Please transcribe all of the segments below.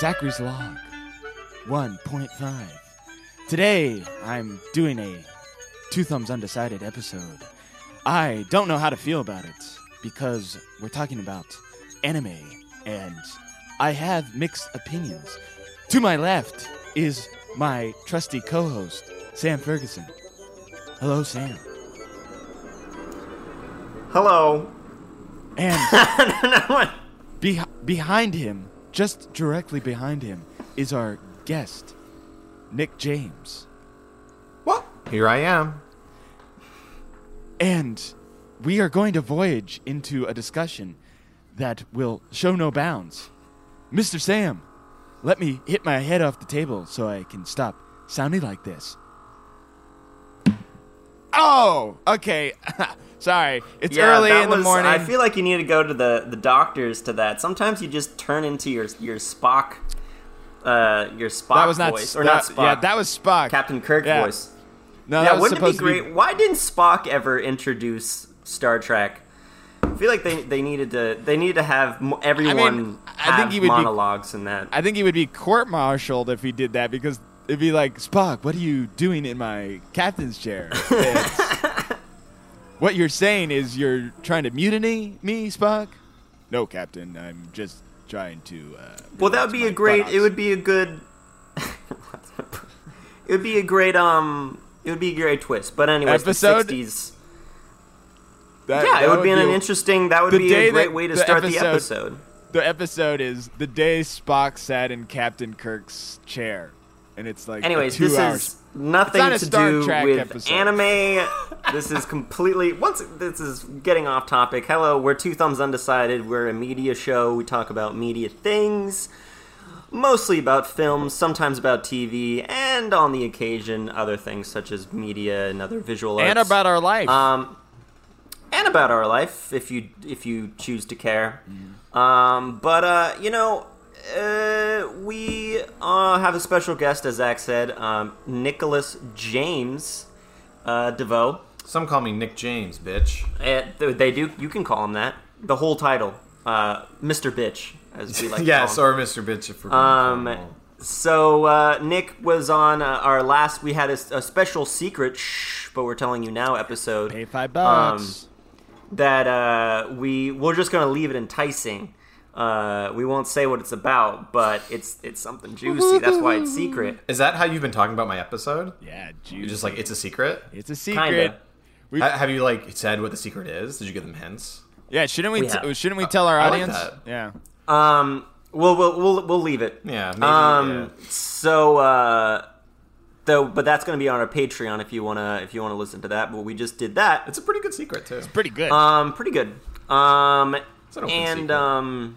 Zachary's Log 1.5. Today, I'm doing a Two Thumbs Undecided episode. I don't know how to feel about it because we're talking about anime and I have mixed opinions. To my left is my trusty co host, Sam Ferguson. Hello, Sam. Hello. And be- behind him, just directly behind him, is our guest, Nick James. What? Here I am. And we are going to voyage into a discussion that will show no bounds. Mr. Sam, let me hit my head off the table so I can stop sounding like this. Oh, okay. Sorry. It's Yeah, early in the was- morning. I feel like you need to go to the, the doctors to that. Sometimes you just turn into your your Spock, uh, your Spock that was not voice, or that- not Spock. Yeah, that was Spock. Captain Kirk Yeah. voice. No, yeah, that was wouldn't it be great? Why didn't Spock ever introduce Star Trek? I feel like they, they needed to they needed to have everyone I have think he would be- monologues in that. I think he would be court-martialed if he did that because it'd be like Spock, what are you doing in my captain's chair? It's- what you're saying is you're trying to mutiny me, Spock? No, Captain. I'm just trying to. Uh, well, that would be a great. buttocks." It would be a good. it would be a great um. It would be a great twist. But anyways, Episode? the '60s. That- Yeah, that it would be an a- interesting. That would be a great that way to the start the episode- episode. The episode is the day Spock sat in Captain Kirk's chair, and it's like Anyways, two this hours. is nothing not to do Trek with episode. anime. this is completely once this is getting off topic. Hello, we're Two Thumbs Undecided. We're a media show. We talk about media things, mostly about films, sometimes about TV, and on the occasion other things such as media and other visual arts. and about our life. um, and about our life if you if you choose to care. Um, but uh, you know, uh, we uh, have a special guest, as Zach said, um, Nicholas James uh, Deveau. Some call me Nick James, bitch. Uh, they do. You can call him that. The whole title, uh, Mr. Bitch, as we like. yes, to call him. or Mr. Bitch if we're Um, formal. So uh, Nick was on uh, our last. We had a, a special secret, shh, but we're telling you now episode Pay five bucks. that uh, we we're just gonna leave it enticing. Uh, we won't say what it's about, but it's it's something juicy. That's why it's secret. Is that how you've been talking about my episode? yeah, You're just like it's a secret. it's a secret. Kinda. We- Ha- have you like said what the secret is? Did you give them hints? Yeah, shouldn't we? We t- shouldn't we tell our I like audience? that. Yeah. Um, we'll we'll we'll, we'll leave it. Yeah, maybe. Um, yeah. so uh, though, but that's gonna be on our Patreon if you wanna if you wanna listen to that. But we just did that. It's a pretty good secret too. It's pretty good. Um, pretty good. Um, an open and secret. um,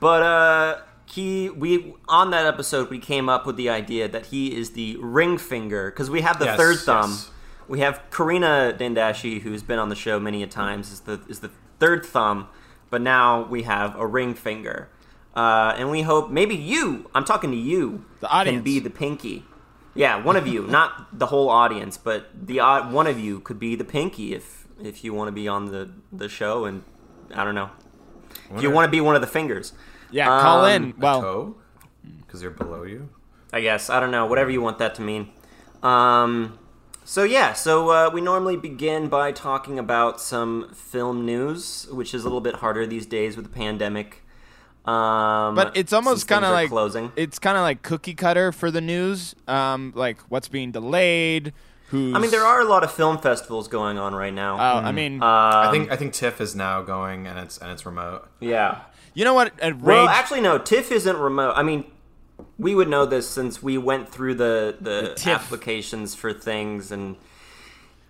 but uh, he we on that episode we came up with the idea that he is the ring finger because we have the Yes, third thumb. yes. We have Karina Dandashi, who's been on the show many a times, is the is the third thumb, but now we have a ring finger. Uh, and we hope maybe you, I'm talking to you, The audience, can audience. be the pinky. Yeah, one of you, not the whole audience, but the odd one of you could be the pinky if if you want to be on the the show and I don't know. If you want to be one of the fingers, yeah, call um, in. Well, toe, because they're below you. I guess. I don't know. Whatever you want that to mean. Um, so yeah, so uh, we normally begin by talking about some film news, which is a little bit harder these days with the pandemic. Um, but it's since almost kind things of are like closing. It's kind of like cookie cutter for the news. Um, like what's being delayed. Who's? I mean, there are a lot of film festivals going on right now. Oh, I mean, I Um, think I think TIFF is now going and it's and it's remote. yeah. you know what? At Well, actually, no. TIFF isn't remote. I mean, we would know this since we went through the the, TIFF. applications for things and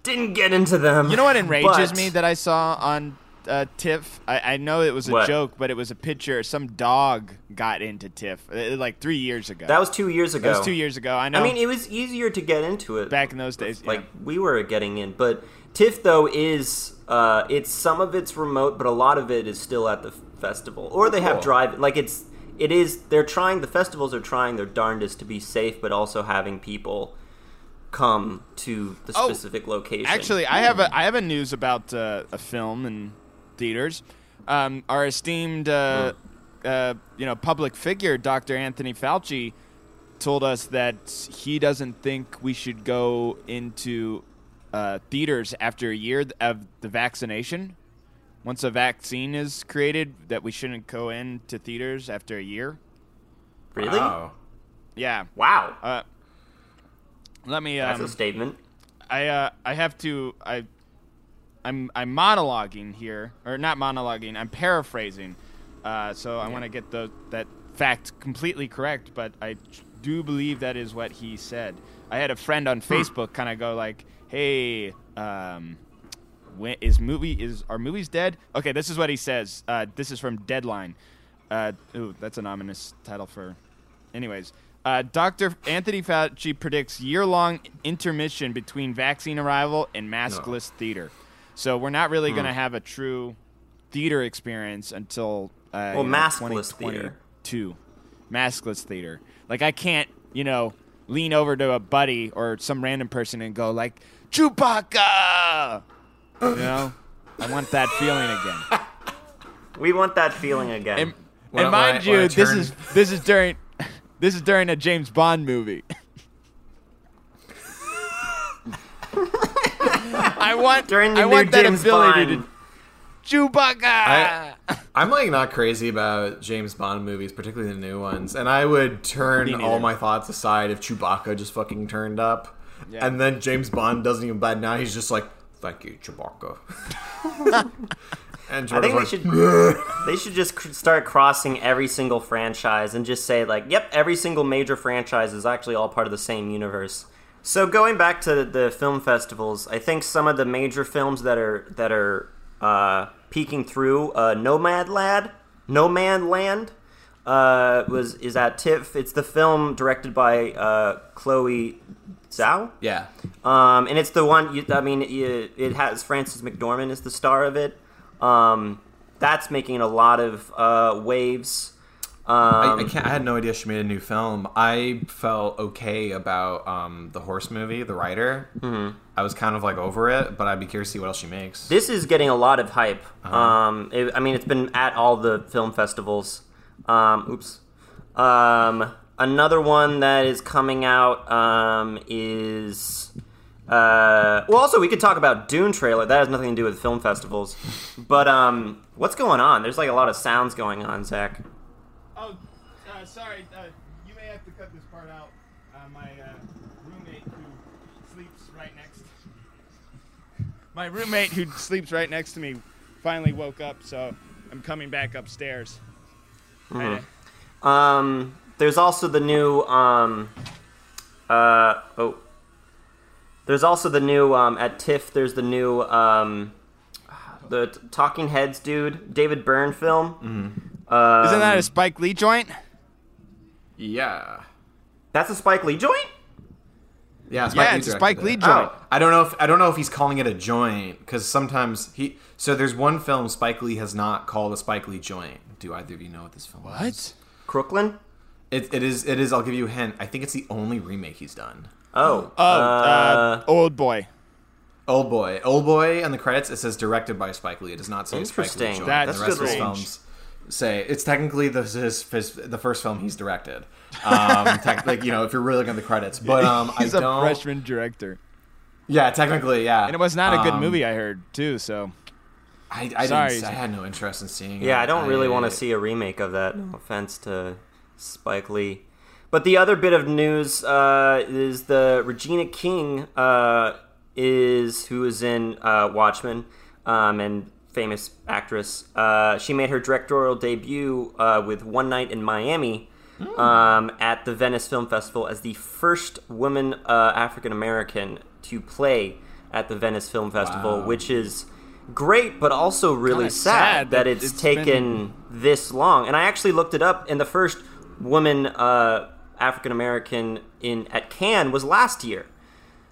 didn't get into them. you know what enrages but- me that I saw on uh, TIFF. I, I know it was a What? joke, but it was a picture. Some dog got into TIFF uh, like three years ago. That was two years ago. That was two years ago. I know. I mean, it was easier to get into it back in those days, yeah. Like we were getting in, but TIFF though is uh, it's some of it's remote, but a lot of it is still at the festival, or they have Cool. drive. Like it's it is they're trying. The festivals are trying their darndest to be safe, but also having people come to the Oh, specific location. Actually, I have a I have a news about uh, a film in theaters. Um, our esteemed uh, uh, you know public figure, Dr. Anthony Fauci, told us that he doesn't think we should go into uh, theaters after a year of the vaccination. Once a vaccine is created, that we shouldn't go into theaters after a year. Really? Wow. Yeah. Wow. Uh, let me. That's Um, a statement. I uh, I have to. I. I'm I'm monologuing here, or not monologuing. I'm paraphrasing. Uh, so I want to get the that fact completely correct, but I do believe that is what he said. I had a friend on Facebook kind of go like, "Hey, um, when is movie is are movies dead?" Okay, this is what he says. Uh, this is from Deadline. Uh, ooh, that's an ominous title for. Anyways, uh, Dr. Anthony Fauci predicts year-long intermission between vaccine arrival and maskless theater. So we're not really going to have a true theater experience until uh, Well, you know, maskless theater. 2022. Maskless theater. Like I can't, you know, lean over to a buddy or some random person and go like Chewbacca. You know, I want that feeling again. We want that feeling again. And, and I- mind I you, this is this is during this is during a James Bond movie. I want During the I new want that James ability Bond. to Chewbacca. I, I'm like not crazy about James Bond movies, particularly the new ones, and I would turn all my thoughts aside if Chewbacca just fucking turned up, Yeah. and then James Bond doesn't even bad now. He's just like, "Thank you, Chewbacca." and I think they Jordan's should like, they should just cr- start crossing every single franchise and just say like, "Yep, every single major franchise is actually all part of the same universe." So going back to the film festivals, I think some of the major films that are that are uh, peeking through, uh, Nomad Lad, Nomad Land, uh, was is at TIFF. It's the film directed by uh, Chloe Zhao. Yeah, Um, and it's the one. You, I mean, it, it has Frances McDormand as the star of it. Um, that's making a lot of uh, waves. Um, I, I can't. I had no idea she made a new film. I felt okay about um, the horse movie, The Rider. Mm-hmm. I was kind of like over it, but I'd be curious to see what else she makes. this is getting a lot of hype. Um, it- I mean, it's been at all the film festivals. Um, oops. Um, another one that is coming out um, is. Uh, well, also we could talk about Dune trailer. That has nothing to do with film festivals. But um, what's going on? There's like a lot of sounds going on, Zach. Oh, uh, sorry. Uh, you may have to cut this part out. Uh, my uh, roommate who sleeps right next. My roommate who sleeps right next to me finally woke up, so I'm coming back upstairs. I- Um, there's also the new um, uh, oh, there's also the new um, at TIFF. There's the new um, the Talking Heads dude, David Byrne film. Um, Isn't that a Spike Lee joint? Yeah. that's a Spike Lee joint? Yeah, Spike Yeah, Lee it's a directed Spike it. Lee joint. Oh. I don't know if I don't know if he's calling it a joint because sometimes he. So there's one film Spike Lee has not called a Spike Lee joint. Do either of you know what this film is? Crooklyn? It, it is. It is. I'll give you a hint. I think it's the only remake he's done. Oh, Oh, uh, Old Boy. Old Boy. Old Boy. And the credits it says directed by Spike Lee. It does not say Spike Lee Interesting. joint. That's the rest of his films say it's technically the his, his, the first film he's directed. Um, tech, like you know, if you're really looking at the credits, but um, I He's a don't. freshman director. Yeah, technically, yeah. And it was not a good Um, movie, I heard, too, so. I, I, Sorry. didn't, I had no interest in seeing it. Yeah, I don't really want to see a remake of that. No offense to Spike Lee. But the other bit of news uh, is the Regina King uh, is who is in uh, Watchmen um, and famous actress. Uh, she made her directorial debut uh, with One Night in Miami um, at the Venice Film Festival as the first woman uh, African American to play at the Venice Film Festival, Wow. which is great, but also really sad, sad that it's, it's taken been- this long. And I actually looked it up, and the first woman uh, African American in at Cannes was last year.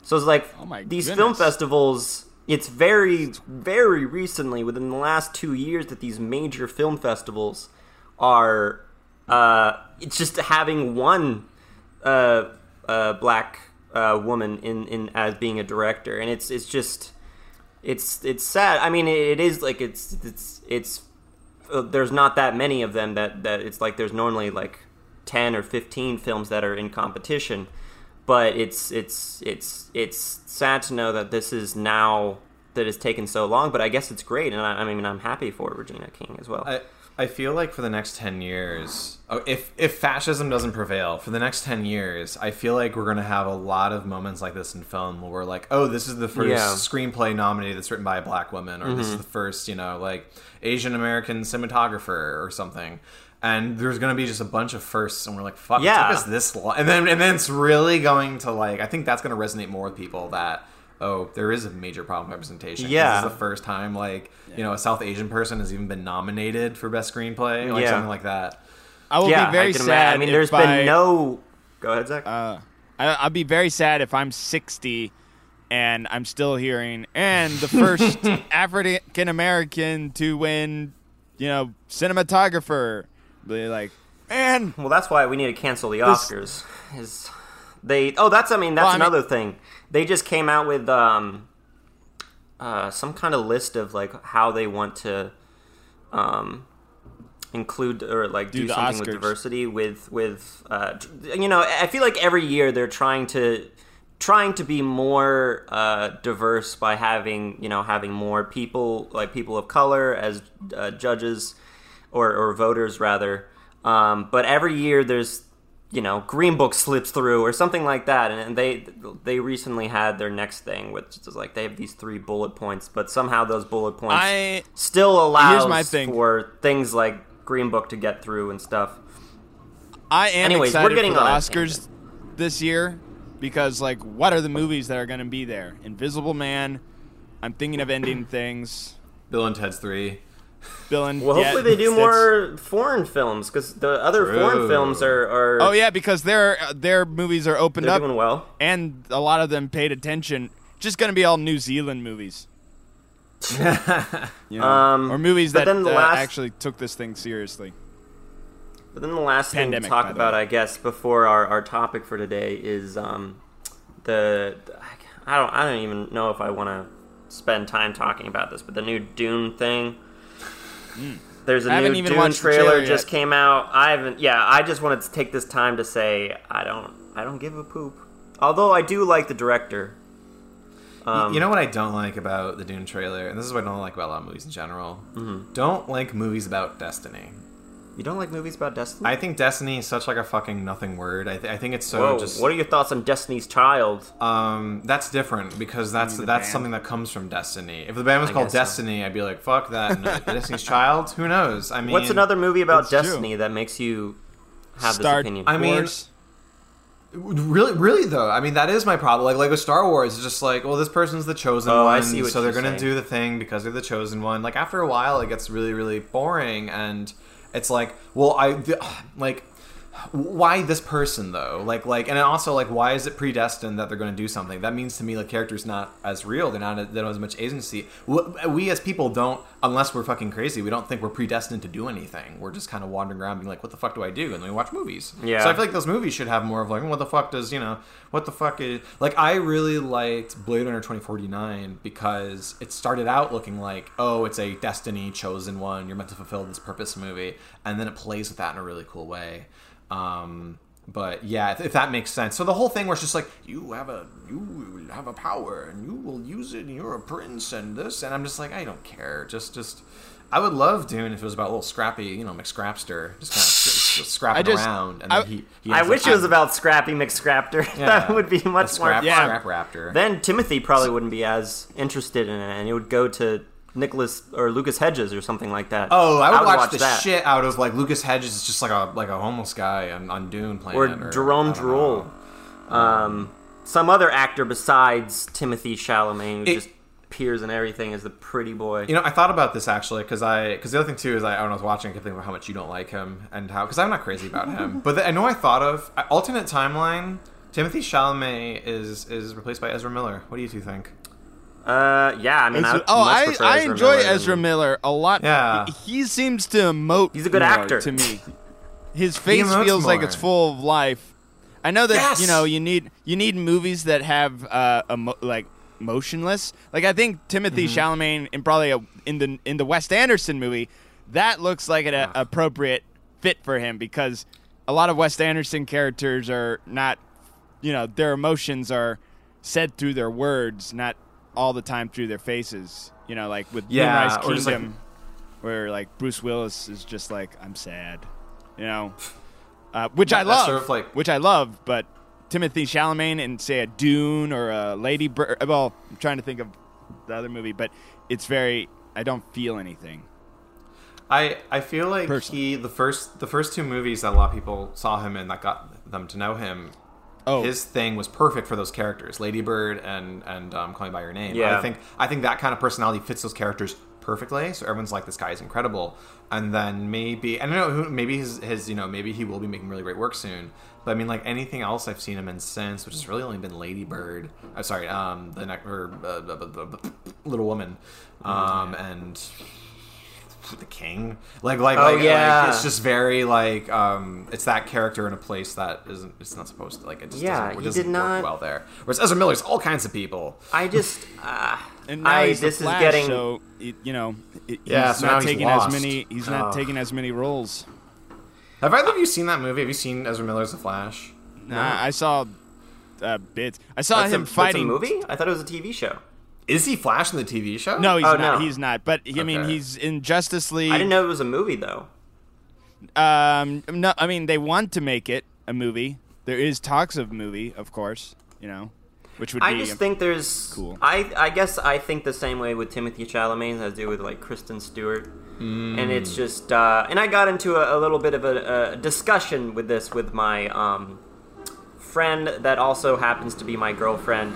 So it's like Oh these film festivals. It's very, very recently, within the last two years, that these major film festivals are. Uh, it's just having one uh, uh, black uh, woman in, in as being a director, and it's it's just it's it's sad. I mean, it, is like it's it's it's uh, there's not that many of them that that it's like there's normally like 10 or 15 films that are in competition but it's it's it's it's sad to know that this is now that it's taken so long but i guess it's great and i, I mean i'm happy for regina king as well I, I feel like for the next 10 years, oh, if, if fascism doesn't prevail, for the next 10 years, I feel like we're going to have a lot of moments like this in film where we're like, oh, this is the first Yeah. screenplay nominated that's written by a black woman, or this mm-hmm. is the first, you know, like Asian American cinematographer or something. And there's going to be just a bunch of firsts, and we're like, fuck, Yeah. it took us this long. And then, and then it's really going to, like, I think that's going to resonate more with people that, oh, there is a major problem with representation. 'Cause Yeah. This is the first time, like, you know, a South Asian person has even been nominated for best screenplay, like Yeah. something like that. I will yeah be very I, sad. imagine. I mean if there's by- been no go ahead zach Uh, I, I'll be very sad if I'm 60 and I'm still hearing and the first African American to win, you know, cinematographer. Be like, man, Well, that's why we need to cancel the This- Oscars. Is they? Oh, that's. I mean, that's Well, I mean- another thing. They just came out with um, uh, some kind of list of like how they want to um, include or like do, Do the something with diversity with with uh, you know. I feel like every year they're trying to trying to be more uh, diverse by having you know having more people like people of color as uh, judges or, or voters rather. Um, but every year there's you know Green Book slips through or something like that, and, and they they recently had their next thing, which is like they have these three bullet points, but somehow those bullet points I still allows my thing. for things like Green Book to get through and stuff. I am Anyways, we're excited getting for the on a Oscars this year because, like, what are the movies that are going to be there? Invisible Man. I'm thinking of ending things. Bill and Ted's 3. Bill and Well, yeah, hopefully they do that's- more foreign films because the other True. foreign films are, are Oh yeah, because their their movies are opened they're up, doing well. and a lot of them paid attention. Just going to be all New Zealand movies. You know, Um, or movies that then the uh, last- actually took this thing seriously. But then the last Pandemic, thing to talk about, way. I guess, before our, our topic for today is um, the I don't I don't even know if I want to spend time talking about this, but the new Dune thing. There's a. I haven't new even Dune trailer trailer just came out. I haven't. Yeah, I just wanted to take this time to say I don't I don't give a poop. Although I do like the director. Um, you know what I don't like about the Dune trailer, and this is what I don't like about a lot of movies in general. Mm-hmm. Don't like movies about destiny. You don't like movies about Destiny? I think destiny is such like a fucking nothing word. I, th- I think it's so Whoa, just. what are your thoughts on Destiny's Child? Um, that's different because that's that's band. something that comes from Destiny. If the band was I called guess so. Destiny, I'd be like, "Fuck that!" No, Destiny's Child. Who knows? I mean, What's another movie about It's true. Destiny that makes you have Star this opinion? I mean, Really, really though. I mean, that is my problem. Like, like with Star Wars, it's just like, well, this person's the chosen Oh, I one, see what so they're you're gonna saying. do the thing because they're the chosen one. Like after a while, it gets really, really boring, and it's like, well, I th- like. Why this person though? Like, like, and also like, why is it predestined that they're going to do something? That means to me, the character's not as real. They're not. They don't have as much agency. We, as people don't, unless we're fucking crazy. We don't think we're predestined to do anything. We're just kind of wandering around, being like, "What the fuck do I do?" And then we watch movies. Yeah. So I feel like those movies should have more of like, what the fuck does you know, what the fuck is like? I really liked Blade Runner twenty forty nine because it started out looking like, oh, it's a destiny chosen one. You're meant to fulfill this purpose movie, and then it plays with that in a really cool way. Um, but yeah, if, if that makes sense. So the whole thing where it's just like you have a you have a power and you will use it and you're a prince and this and I'm just like I don't care. Just just I would love Dune if it was about a little scrappy, you know, McScrapster, just kind of just scrapping just- around and I- then he, he I wish like, it was about Scrappy McScrapter. Yeah. that would be much more scrap, fun. Yeah. scrap raptor. Then Timothy probably wouldn't be as interested in it, and it would go to Nicholas or Lucas Hedges or something like that. Oh, I would, watch, the that. shit out of like Lucas Hedges is just like a like a homeless guy on, on Dune playing Or it, Jerome I Droll. Um, some other actor besides Timothy Chalamet who It- just appears in everything as the pretty boy. You know, I thought about this actually because I because the other thing too is I when I was watching, I kept thinking about how much you don't like him and how because I'm not crazy about him, but the, I know I thought of uh, alternate timeline. Timothy Chalamet is is replaced by Ezra Miller. What do you two think? Uh, yeah, I mean, I oh, I, I enjoy Miller Ezra Miller a lot. Yeah. he, he seems to emote. He's a good more actor. to me. His face feels like it's full of life. I know that Yes! you know you need you need movies that have uh, emo- like motionless. Like I think Timothy Mm-hmm. Chalamet in probably a, in the in the Wes Anderson movie that looks like an a, appropriate fit for him because a lot of Wes Anderson characters are not, you know, their emotions are said through their words, not all the time through their faces. You know, like with Yeah, Moonrise or just, like- Kingdom, where like Bruce Willis is just like, I'm sad, you know, uh, which I That- that's love, sort of like- which I love, but Timothy Chalamet in say a Dune or a Lady Bird. Well, I'm trying to think of the other movie, but it's very. I don't feel anything. I I feel like Personally. he the first the first two movies that a lot of people saw him in that got them to know him. Oh, His thing was perfect for those characters, Lady Bird and and um, Call Me by Your Name. Yeah. I think I think that kind of personality fits those characters perfectly. So everyone's like, this guy is incredible. And then maybe I don't know maybe his his you know maybe he will be making really great work soon. But I mean, like anything else I've seen him in since, which has really only been Lady Bird. I'm sorry, um, the ne- or uh, uh, uh, uh, Little Woman, um, and the King. Like, like, Oh, like, yeah. like, it's just very like, um, it's that character in a place that isn't. It's not supposed to. Like, it just Yeah, doesn't, it doesn't did work not- well there. Whereas Ezra Miller's all kinds of people. I just. Uh, and now I, he's the this Flash, is getting. so it, you know, it, Yeah, he's so not taking lost. as many. He's not Oh. taking as many roles. Have either of you seen that movie? Have you seen Ezra Miller's The Flash? Nah, I saw uh, bits. I saw that's a, him that's a fighting. movie? I thought it was a TV show. Is he Flash in the TV show? No, he's Oh, not. no. He's not. But I mean, he's in Justice League. I didn't know it was a movie though. Um, no, I mean they want to make it a movie. There is talks of movie, of course. You know, which would I be just think there's. Cool. I I guess I think the same way with Timothy Chalamet as I do with like Kristen Stewart, and it's just. Uh, and I got into a, a little bit of a, a discussion with this with my um, friend that also happens to be my girlfriend.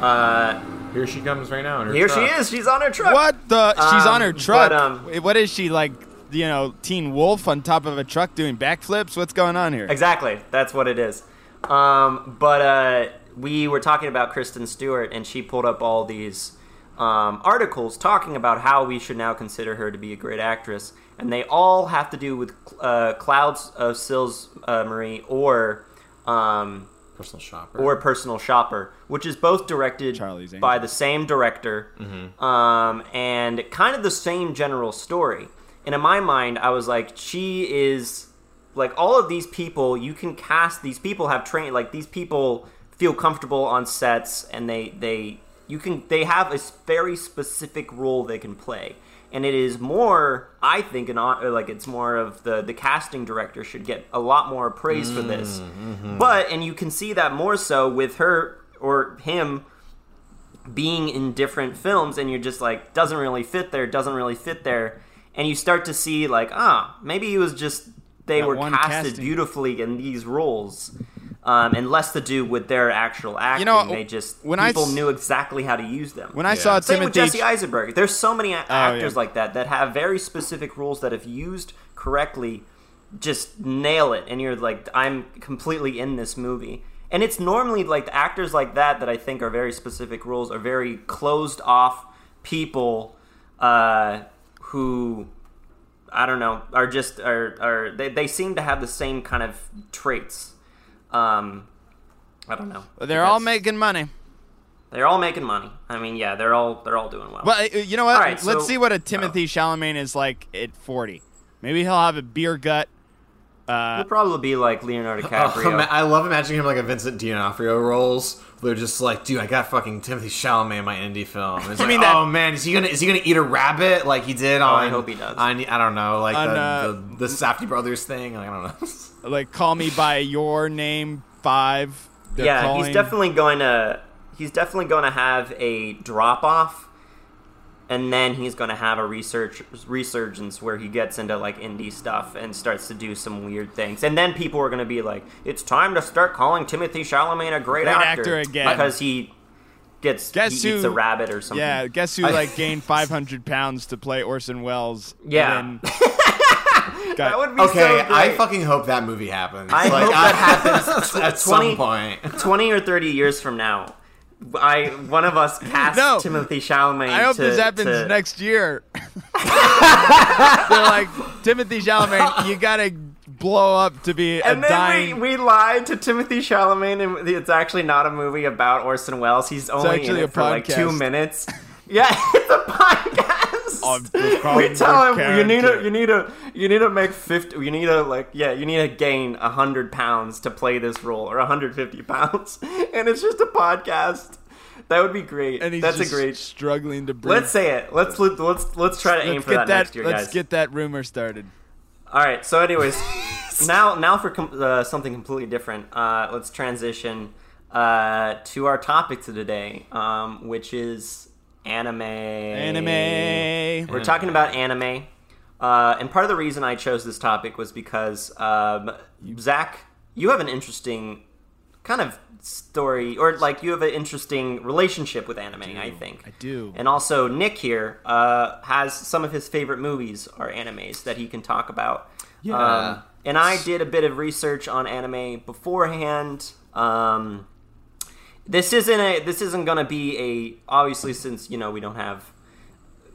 Uh, Here she comes right now. in her here truck. she is. She's on her truck. what the. She's on her Um, truck. but, um, what is she like? You know, Teen Wolf on top of a truck doing backflips. What's going on here? Exactly. That's what it is. Um, but uh, we were talking about Kristen Stewart, and she pulled up all these um, articles talking about how we should now consider her to be a great actress, and they all have to do with uh, Clouds of Sils uh, Marie or um, Personal shopper. or Personal Shopper, which is both directed Charlie's Angels. by the same director um, and kind of the same general story. And in my mind, I was like, she is like all of these people. You can cast these people have trained like these people feel comfortable on sets, and they they you can they have a s- very specific role they can play. And it is more, I think, an or like it's more of the the casting director should get a lot more praise for this. But and you can see that more so with her or him being in different films and you're just like doesn't really fit there doesn't really fit there and you start to see like ah maybe it was just they That were casted casting. beautifully in these roles um, and less to do with their actual acting know, they just when people s- knew exactly how to use them When I Yeah. saw same with Jesse Eisenberg. There's so many a- Oh, actors yeah. like that that have very specific roles that if used correctly, just nail it, and you're like, I'm completely in this movie. And it's normally like the actors like that that I think are very specific roles are very closed off people uh, who I don't know are just are are they, they seem to have the same kind of traits. Um, I don't know. they're all making money. they're all making money. I mean, yeah, they're all they're all doing well. Well, you know what? All right, Let's so- see what a Timothy Chalamet is like at 40. Maybe he'll have a beer gut. Uh, It'll probably be like Leonardo Oh, DiCaprio. ima- I love imagining him like a Vincent D'Onofrio roles. They're just like, dude, I got fucking Timothy Chalamet in my indie film. It's like, mean that- oh man, is he gonna is he gonna eat a rabbit like he did on? I hope he does. On, I don't know, like On, the, uh, the the Safdie brothers thing. Like, I don't know. like, call me by your name five. They're yeah, calling- he's definitely going to he's definitely going to have a drop off, and then he's going to have a research resurgence where he gets into like indie stuff and starts to do some weird things, and then people are going to be like, "It's time to start calling Timothy Chalamet a great, Great actor again. because he gets Guess he eats who- a rabbit or something." Yeah, guess who like gained 500 pounds to play Orson Welles? Yeah. and then got- that would be Okay, so I fucking hope that movie happens. I Like, hope that happens at 20 some point. 20 or 30 years from now, I one of us cast No. Timothy Chalamet. I hope to, this happens to- next year. They're like Timothy Chalamet. You gotta blow up to be a And then dying. we, we lied to Timothy Chalamet, and it's actually not a movie about Orson Welles. He's only in it for like two minutes. Yeah, it's a podcast. We tell him you need to you need to you need to make fifty. You need to like yeah you need to gain hundred pounds to play this role or hundred fifty pounds, and it's just a podcast. That would be great. and he's That's just a great. struggling to breathe. Let's say it. Let's let's let's try to aim Let's for get that, that. next year, let's guys. get that rumor started. All right. So, anyways, now now for com- uh, something completely different. Uh, let's transition uh, to our topic to today, um, which is anime. Anime. We're talking about anime, uh, and part of the reason I chose this topic was because um, Zach, you have an interesting kind of story, or like you have an interesting relationship with anime. I, think I do. and also, Nick here uh, has some of his favorite movies are animes that he can talk about. Yeah. Um, and I did a bit of research on anime beforehand. Um, this isn't a. This isn't going to be a. Obviously, since you know we don't have.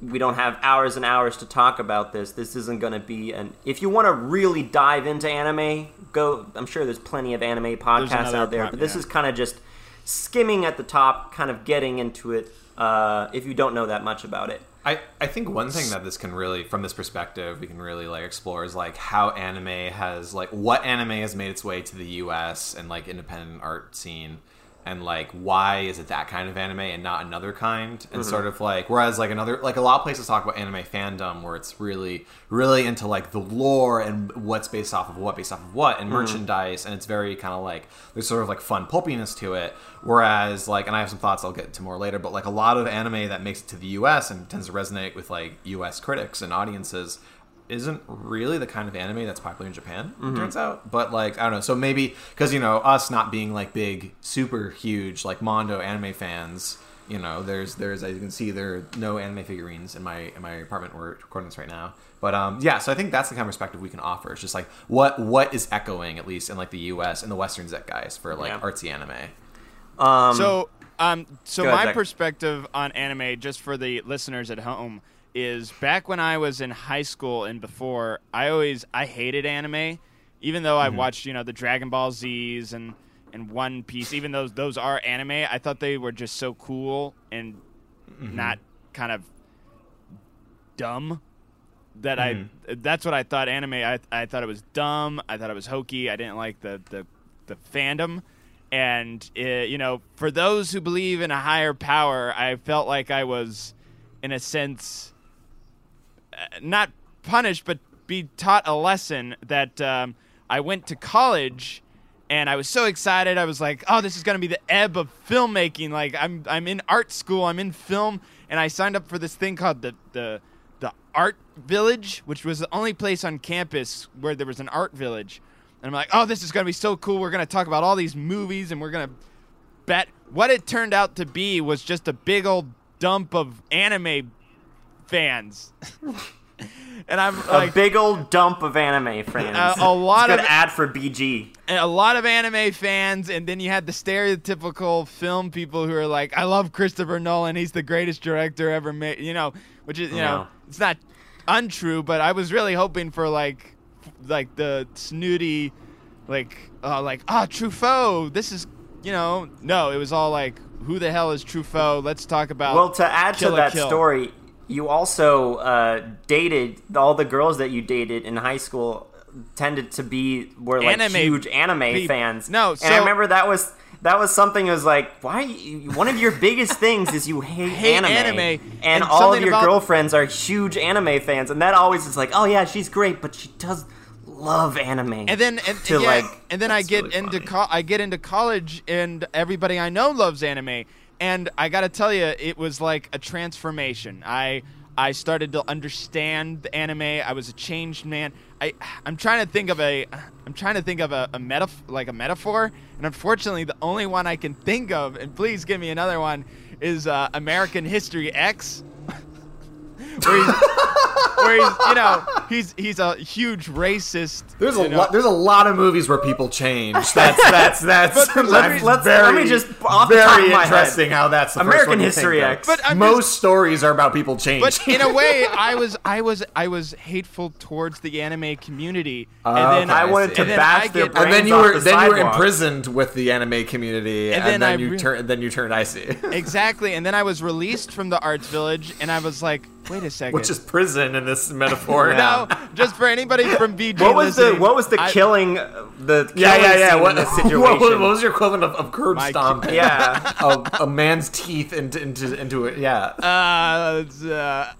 We don't have hours and hours to talk about this. This isn't going to be an. If you want to really dive into anime, go. I'm sure there's plenty of anime podcasts out there, pod- but this yeah. is kind of just skimming at the top, kind of getting into it. Uh, if you don't know that much about it, I, I think one thing that this can really from this perspective we can really like explore is like how anime has like what anime has made its way to the US and like independent art scene and like why is it that kind of anime and not another kind? And mm-hmm. sort of like whereas like another like a lot of places talk about anime fandom where it's really really into like the lore and what's based off of what based off of what and mm-hmm. merchandise and it's very kind of like there's sort of like fun pulpiness to it. Whereas like and I have some thoughts I'll get to more later but like a lot of anime that makes it to the US and tends to resonate with like US critics and audiences isn't really the kind of anime that's popular in Japan. It turns out, but like I don't know. So maybe because you know us not being like big, super huge like Mondo anime fans. You know, there's there's as you can see there are no anime figurines in my in my apartment. We're recording this right now, but um yeah. So I think that's the kind of perspective we can offer. It's just like what what is echoing at least in like the U.S. and the Western zeitgeist for like Yeah. artsy anime. um, So, um, so Go ahead, my Zach. perspective on anime, just for the listeners at home, is back when I was in high school and before, I always I hated anime, even though I mm-hmm. watched you know the Dragon Ball Z's and and One Piece. Even though those are anime, I thought they were just so cool and mm-hmm. not kind of dumb that I mm-hmm. that's what I thought anime I I thought it was dumb I thought it was hokey I didn't like the the, the fandom. And uh, you know for those who believe in a higher power I felt like I was in a sense not punished but be taught a lesson that um, I went to college and I was so excited. I was like, "Oh, this is going to be the ebb of filmmaking. Like, I'm I'm in art school. I'm in film, and I signed up for this thing called the the the Art Village, which was the only place on campus where there was an art village. And I'm like, "Oh, this is going to be so cool. We're going to talk about all these movies, and we're going to bet." What it turned out to be was just a big old dump of anime fans. and I'm a big old dump of anime fans. A- a lot it's a good of- ad for BG. a lot of anime fans, and then you had the stereotypical film people who are like, "I love Christopher Nolan. He's the greatest director ever made." You know, which is you Yeah. know, it's not untrue, but I was really hoping for like, like the snooty, like, uh, like, ah, Truffaut. This is, you know, no, it was all like, who the hell is Truffaut? Let's talk about. Well, to add to that Kill. story, you also uh, dated all the girls that you dated in high school tended to be were like Anime huge anime peop- fans. No, and I remember that was that was something. that was like, why? One of your biggest things is you hate, Hate anime, anime, and, and all of your about- girlfriends are huge anime fans, and that always is like, oh yeah, she's great, but she does love anime. and then and, to yeah, like, and then I get really into co- I get into college and everybody I know loves anime and I got to tell you it was like a transformation. I I started to understand the anime. I was a changed man. I I'm trying to think of a I'm trying to think of a, a like a metaphor and unfortunately the only one I can think of and please give me another one is uh, American History X. where he's, where he's, you know, he's he's a huge racist. There's a know. lot. There's a lot of movies where people change. That's that's that's. But- but let me- let's- very, let me just- off the very top of my head, interesting how that's the first American one History think. X. But I'm most just- stories are about people changing. But in a way, I was I was I was hateful towards the anime community, and ah, then okay, I wanted to and bash I their brains and then you off were the then you were imprisoned with the anime community, And and, then then, I you re- turn then you turned icy. exactly, and then I was released from the arts village, and I was like, wait a second. which is prison in this metaphor. no, just for anybody from BG. What was the what was the I- killing uh, the killing Yeah, yeah, yeah. What, this what, what was your equivalent of, of curb My stomp? kid- yeah. a, a man's teeth into into into it. Yeah. Uh, it's, uh,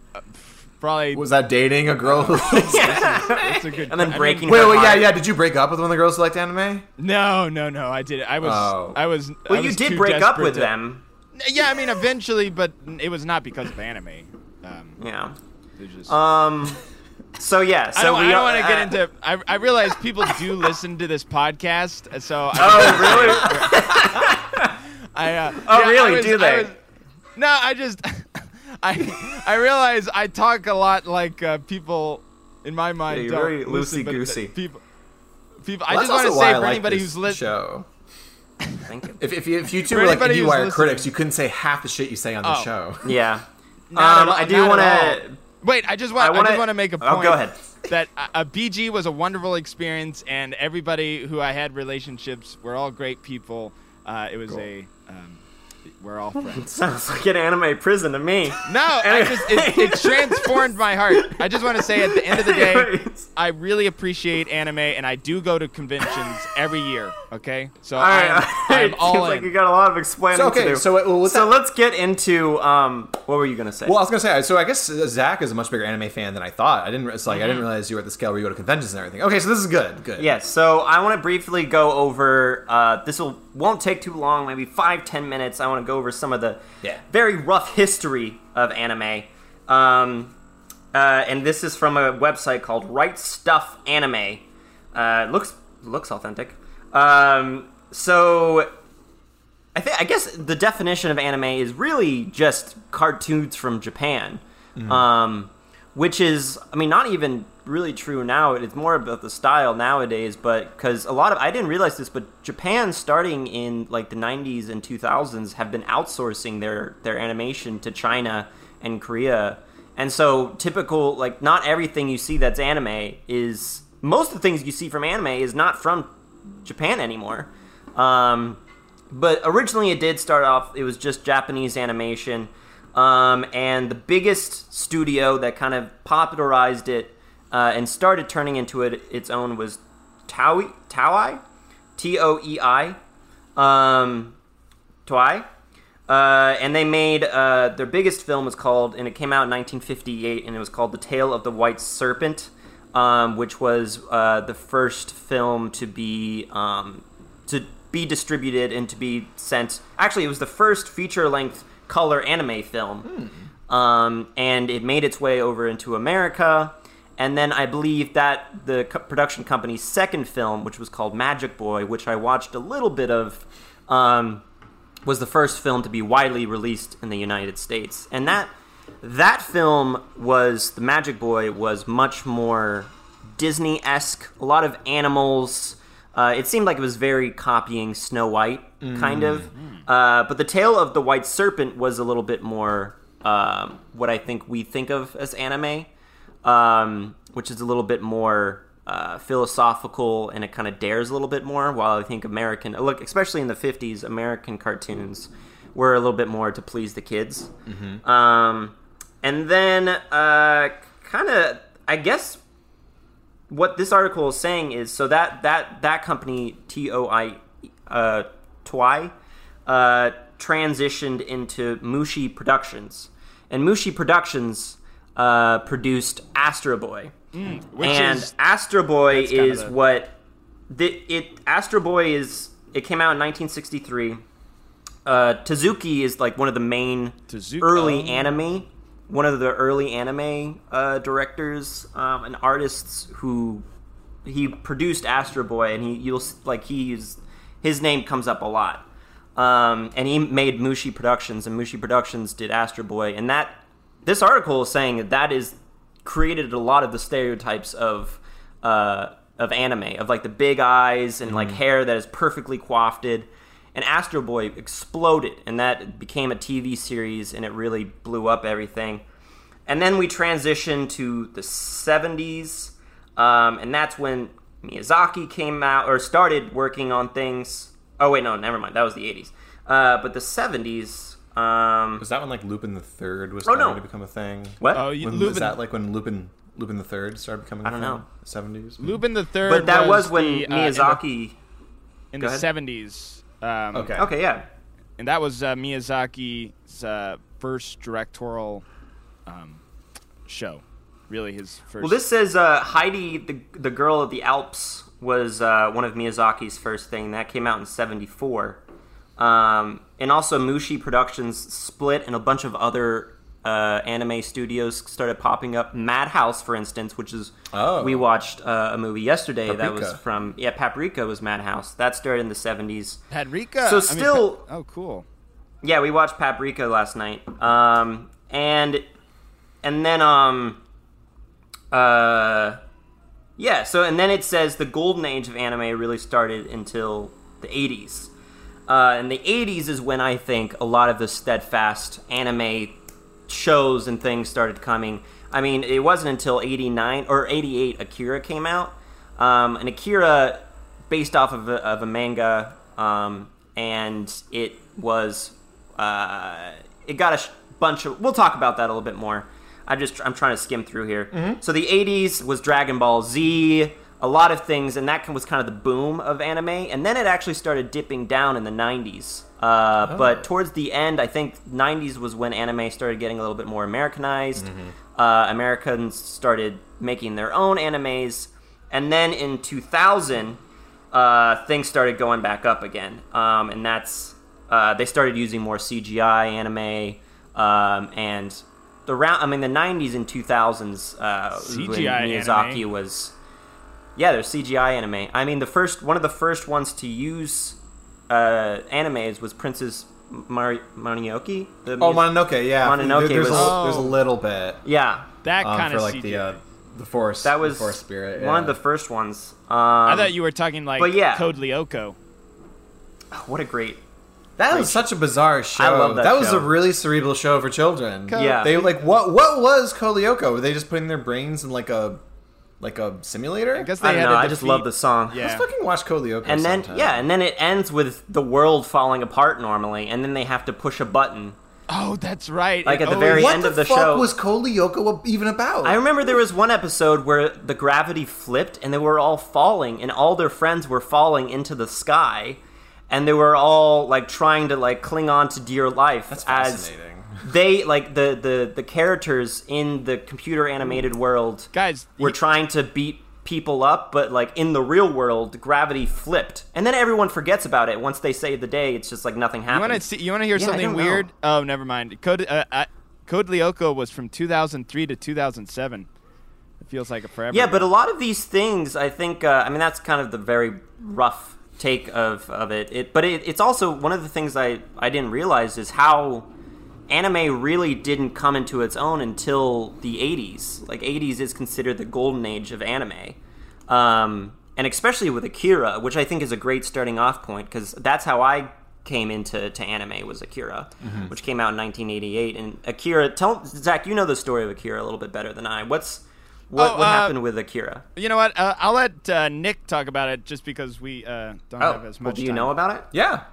probably. was that dating a girl? who- That's a good. And then I mean, breaking wait, wait, yeah, heart. yeah. Did you break up with one of the girls who liked anime? no, no, no. I did. I was. Oh. I was. I Well, you did break up with to- them. Yeah, I mean, eventually, but it was not because of anime. Um, Yeah. just. Um. So yeah. So I don't, we don't want to get uh, into. I, I realize people do listen to this podcast, so. I, Oh really? I, uh, Oh, yeah, I really? was- Do I they? was- no, I just. I I realize I talk a lot like uh, people in my mind. Yeah, you're don't very listen, but loosey-goosey. People. People. I just want to say for like anybody who's listening. show. Thank you. If, if, you, if you two For were like anybody who's IndieWire listening- critics, you couldn't say half the shit you say on the Oh. show. Yeah. Not Um, at I do want to. Wait, I just want. I I, wanna- just want to make a Oh, point. go ahead. That a, a BG was a wonderful experience, and everybody who I had relationships were all great people. Uh, it was a. Um, we're all friends. Sounds like an anime prison to me. No, I just it, it transformed my heart. I just want to say at the end of the day, I really appreciate anime, and I do go to conventions every year. Okay, so All right. I'm, I'm it all seems in. like you got a lot of explaining So, to okay, do. so, uh, well, so that- let's get into um. What were you gonna say? Well, I was gonna say, so I guess uh, Zach is a much bigger anime fan than I thought. I didn't. It's like I Mm-hmm. didn't realize you were at the scale where you go to conventions and everything. Okay, so this is good. Good. Yes, so I want to briefly go over. Uh, this will won't take too long, maybe five ten minutes. I want to go over some of the Yeah. very rough history of anime, um, uh, and this is from a website called Right Stuff Anime. Uh, looks looks authentic. Um, so I think I guess the definition of anime is really just cartoons from Japan, um, which is I mean not even really true now. It's more about the style nowadays, but because a lot of I didn't realize this, but Japan starting in like the '90s and 2000s have been outsourcing their their animation to China and Korea, and so typical like not everything you see that's anime is most of the things you see from anime is not from Japan anymore. Um, but originally it did start off it was just japanese animation um, and the biggest studio that kind of popularized it uh, and started turning into it its own was Toei, Toei? T-O-E-I, um, Toei. Uh, and they made uh, their biggest film was called, and it came out in 1958, and it was called The Tale of the White Serpent, um, which was uh, the first film to be um, to be distributed and to be sent. Actually, it was the first feature-length color anime film, um, and it made its way over into America. And then I believe that the co- production company's second film, which was called Magic Boy, which I watched a little bit of, um, was the first film to be widely released in the United States. And that that film was the Magic Boy was much more Disney esque. A lot of animals. Uh, it seemed like it was very copying Snow White, kind of. Uh, but the Tale of the White Serpent was a little bit more um, what I think we think of as anime, um, which is a little bit more uh, philosophical and it kind of dares a little bit more. While I think American, look, especially in the '50s, American cartoons were a little bit more to please the kids. Um, and then, uh, kind of, I guess what this article is saying is so that that that company T O I uh, Twi uh, transitioned into Mushi Productions, and Mushi Productions uh, produced Astro Boy, Which and is Astro Boy is the- what the, it Astro Boy is. It came out in 1963. Uh, Tezuki is like one of the main Tezuka. early anime, one of the early anime uh, directors um, and artists who he produced Astro Boy, and he you'll like he's his name comes up a lot. Um, and he made Mushi Productions, and Mushi Productions did Astro Boy, and that this article is saying that that is created a lot of the stereotypes of uh, of anime, of like the big eyes and like hair that is perfectly coiffed. And Astro Boy exploded, and that became a TV series, and it really blew up everything. And then we transitioned to the 70s, um, and that's when Miyazaki came out or started working on things. Oh, wait, no, never mind. That was the 80s. Uh, but the 70s, Um, Was that when like Lupin the Third was Oh, starting no. to become a thing? what? Oh, you, When, Lupin, was that like when Lupin Lupin the Third started becoming? I don't know. Seventies. Lupin the Third. but that was, when the, uh, in the- Miyazaki. in the seventies. Um, Okay. Okay, yeah. and that was uh, Miyazaki's uh, first directorial um, show. Really, his first. Well, this says uh, Heidi, the the girl of the Alps, was uh, one of Miyazaki's first thing. That came out in '74, um, and also Mushi Productions split, and a bunch of other uh, anime studios started popping up. Madhouse, for instance, which is Oh. we watched uh, a movie yesterday that was from yeah Paprika was Madhouse. That started in the '70s. Paprika. So I mean, still- Pa- oh, cool. Yeah, we watched Paprika last night. Um, and and then um uh yeah, so and then it says the golden age of anime really started until the 80s. Uh, and the 80s is when I think a lot of the steadfast anime shows and things started coming. I mean, it wasn't until 89 or 88 Akira came out. Um, and Akira, based off of a, of a manga, um, and it was, uh, it got a sh- bunch of, we'll talk about that a little bit more. I just, I'm trying to skim through here. So the 80s was Dragon Ball Z, a lot of things, and that was kind of the boom of anime. And then it actually started dipping down in the 90s. Uh, But towards the end, I think 90s was when anime started getting a little bit more Americanized. Uh, Americans started making their own animes. And then in 2000, uh, things started going back up again. Um, and that's, uh, they started using more CGI anime. Um, and the round, I mean, the 90s and 2000s, uh, when Miyazaki anime? was yeah, there's CGI anime. I mean, the first one of the first ones to use uh, animes was Princess Mari- Mononoke. The Oh, Mononoke. Yeah. Mononoke There- there's, was- a, there's a Oh. little bit yeah, That um, kind for of like CGI. the uh, the force. that the was force spirit. one of the first ones. Um, I thought you were talking like but yeah. Code Lyoko. What a great. That was such a bizarre show. love that was show. a really cerebral show for children. Yeah. They like what what was Code Lyoko? Were they just putting their brains in like a like a simulator? I guess they I don't had know. to I just love the song. Yeah. Let's fucking watch Code Lyoko. And then sometime. yeah, and then it ends with the world falling apart normally, and then they have to push a button. Oh, that's right. Like It at the always- very end the of the fuck show- was Code Lyoko even about? I remember there was one episode where the gravity flipped and they were all falling and all their friends were falling into the sky and they were all like trying to like cling on to dear life That's as fascinating. They like the, the the characters in the computer animated world guys. were y- trying to beat people up but like in the real world gravity flipped and then everyone forgets about it once they save the day it's just like nothing you happened want to see? You want to hear Yeah, something don't know. weird? Oh, never mind. Code uh, uh, Code Lyoko was from 2003 to 2007. It feels like a forever. Yeah, ago. but a lot of these things, I think, uh, I mean, that's kind of the very rough take of, of it. it but it, it's also one of the things I, I didn't realize is how anime really didn't come into its own until the 80s. Like, 80s is considered the golden age of anime. Um, and especially with Akira, which I think is a great starting off point, because that's how I came into to anime was Akira, which came out in 1988. And Akira, tell Zach, you know the story of Akira a little bit better than I. What's what, Oh, what uh, happened with Akira? you know what? Uh, I'll let uh, Nick talk about it just because we uh, don't have as much. Oh, well, do you time. know about it? Yeah,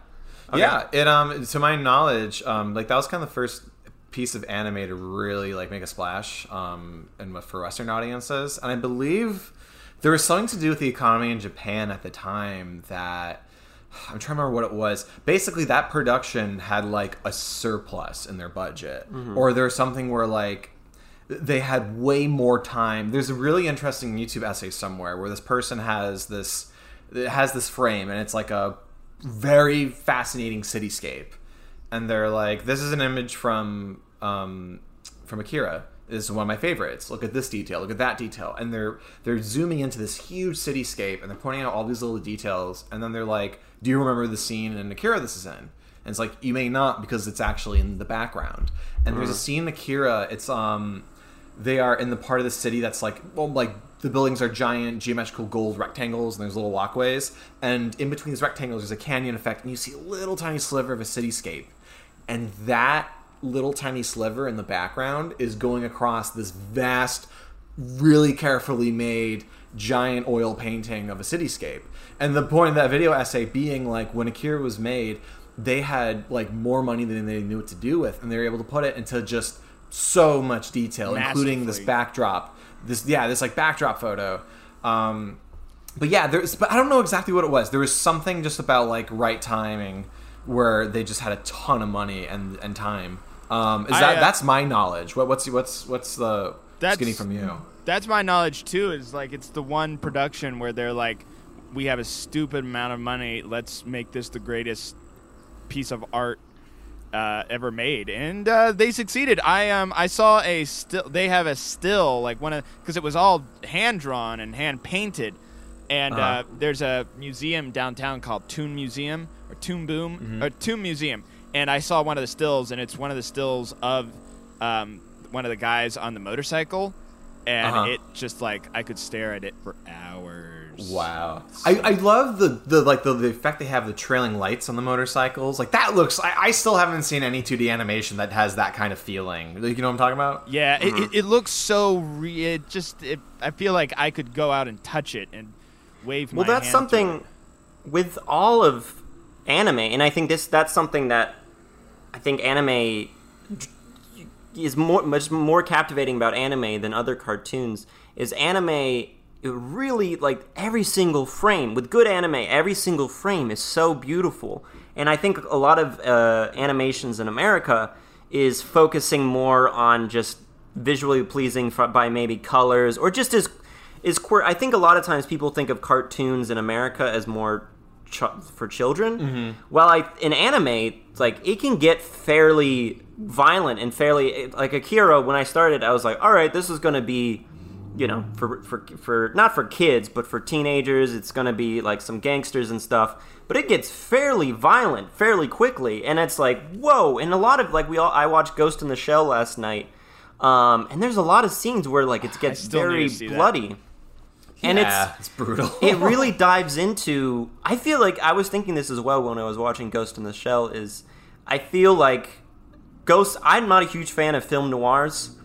yeah. It um to my knowledge, um like that was kind of the first piece of anime to really like make a splash um and for Western audiences, and I believe there was something to do with the economy in Japan at the time that. I'm trying to remember what it was. Basically, that production had like a surplus in their budget, or there's something where like they had way more time. There's a really interesting YouTube essay somewhere where this person has this it has this frame and it's like a very fascinating cityscape, and they're like, "This is an image from um, from Akira. This is one of my favorites. Look at this detail. Look at that detail." And they're they're zooming into this huge cityscape and they're pointing out all these little details, and then they're like, "Do you remember the scene in Akira this is in?" And it's like you may not because it's actually in the background. And there's a scene in Akira. It's um they are in the part of the city that's like well like the buildings are giant geometrical gold rectangles and there's little walkways. And in between these rectangles there's a canyon effect and you see a little tiny sliver of a cityscape. And that little tiny sliver in the background is going across this vast really carefully made giant oil painting of a cityscape. And the point of that video essay being like when akira was made they had like more money than they knew what to do with, and they were able to put it into just so much detail, including this backdrop. This yeah, this like backdrop photo. Um, but yeah, there's but I don't know exactly what it was. There was something just about like right timing where they just had a ton of money and and time. Um, is I, that uh, that's my knowledge? What what's what's what's the That's- skinny from you? That's my knowledge too. Is like it's the one production where they're like, we have a stupid amount of money. Let's make this the greatest piece of art uh, ever made, and uh, they succeeded. I um I saw a still. They have a still like one of because it was all hand drawn and hand painted, and uh Uh-huh. there's a museum downtown called Toon Museum or Toon Boom or Toon Museum, and I saw one of the stills, and it's one of the stills of um one of the guys on the motorcycle, and Uh-huh. it just like I could stare at it for hours. Wow, I, I love the, the like the, the effect they have the trailing lights on the motorcycles. Like that looks. I, I still haven't seen any 2D animation that has that kind of feeling. Like, you know what I'm talking about? Yeah, it, it, it looks so. Re- it just. It, I feel like I could go out and touch it and wave. Well, my that's hand to something it. with all of anime, and I think this that's something that I think anime is more much more captivating about anime than other cartoons. Is anime it really like every single frame with good anime, every single frame is so beautiful, and I think a lot of uh, animations in America is focusing more on just visually pleasing by maybe colors or just as is queer. I think a lot of times people think of cartoons in America as more ch- for children. Well, I in anime, like it can get fairly violent and fairly like Akira. When I started, I was like, all right, this is going to be, you know, for for for not for kids, but for teenagers. It's going to be like some gangsters and stuff. But it gets fairly violent fairly quickly, and it's like whoa. And a lot of like we all I watched Ghost in the Shell last night. Um, and there's a lot of scenes where like it gets very to see that. bloody, and yeah, it's it's brutal. it really dives into i feel like i was thinking this as well when i was watching ghost in the shell is i feel like ghost i'm not a huge fan of film noirs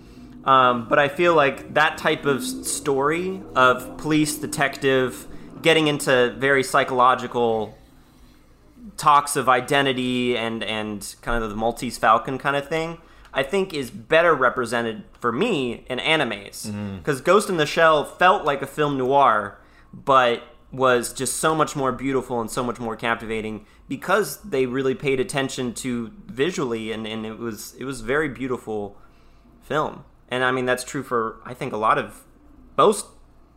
um, but i feel like that type of story of police detective getting into very psychological talks of identity and and kind of the Maltese Falcon kind of thing, I think is better represented for me in animes because Ghost in the Shell felt like a film noir, but was just so much more beautiful and so much more captivating because they really paid attention to visually and, and it was it was very beautiful film. And I mean that's true for I think a lot of most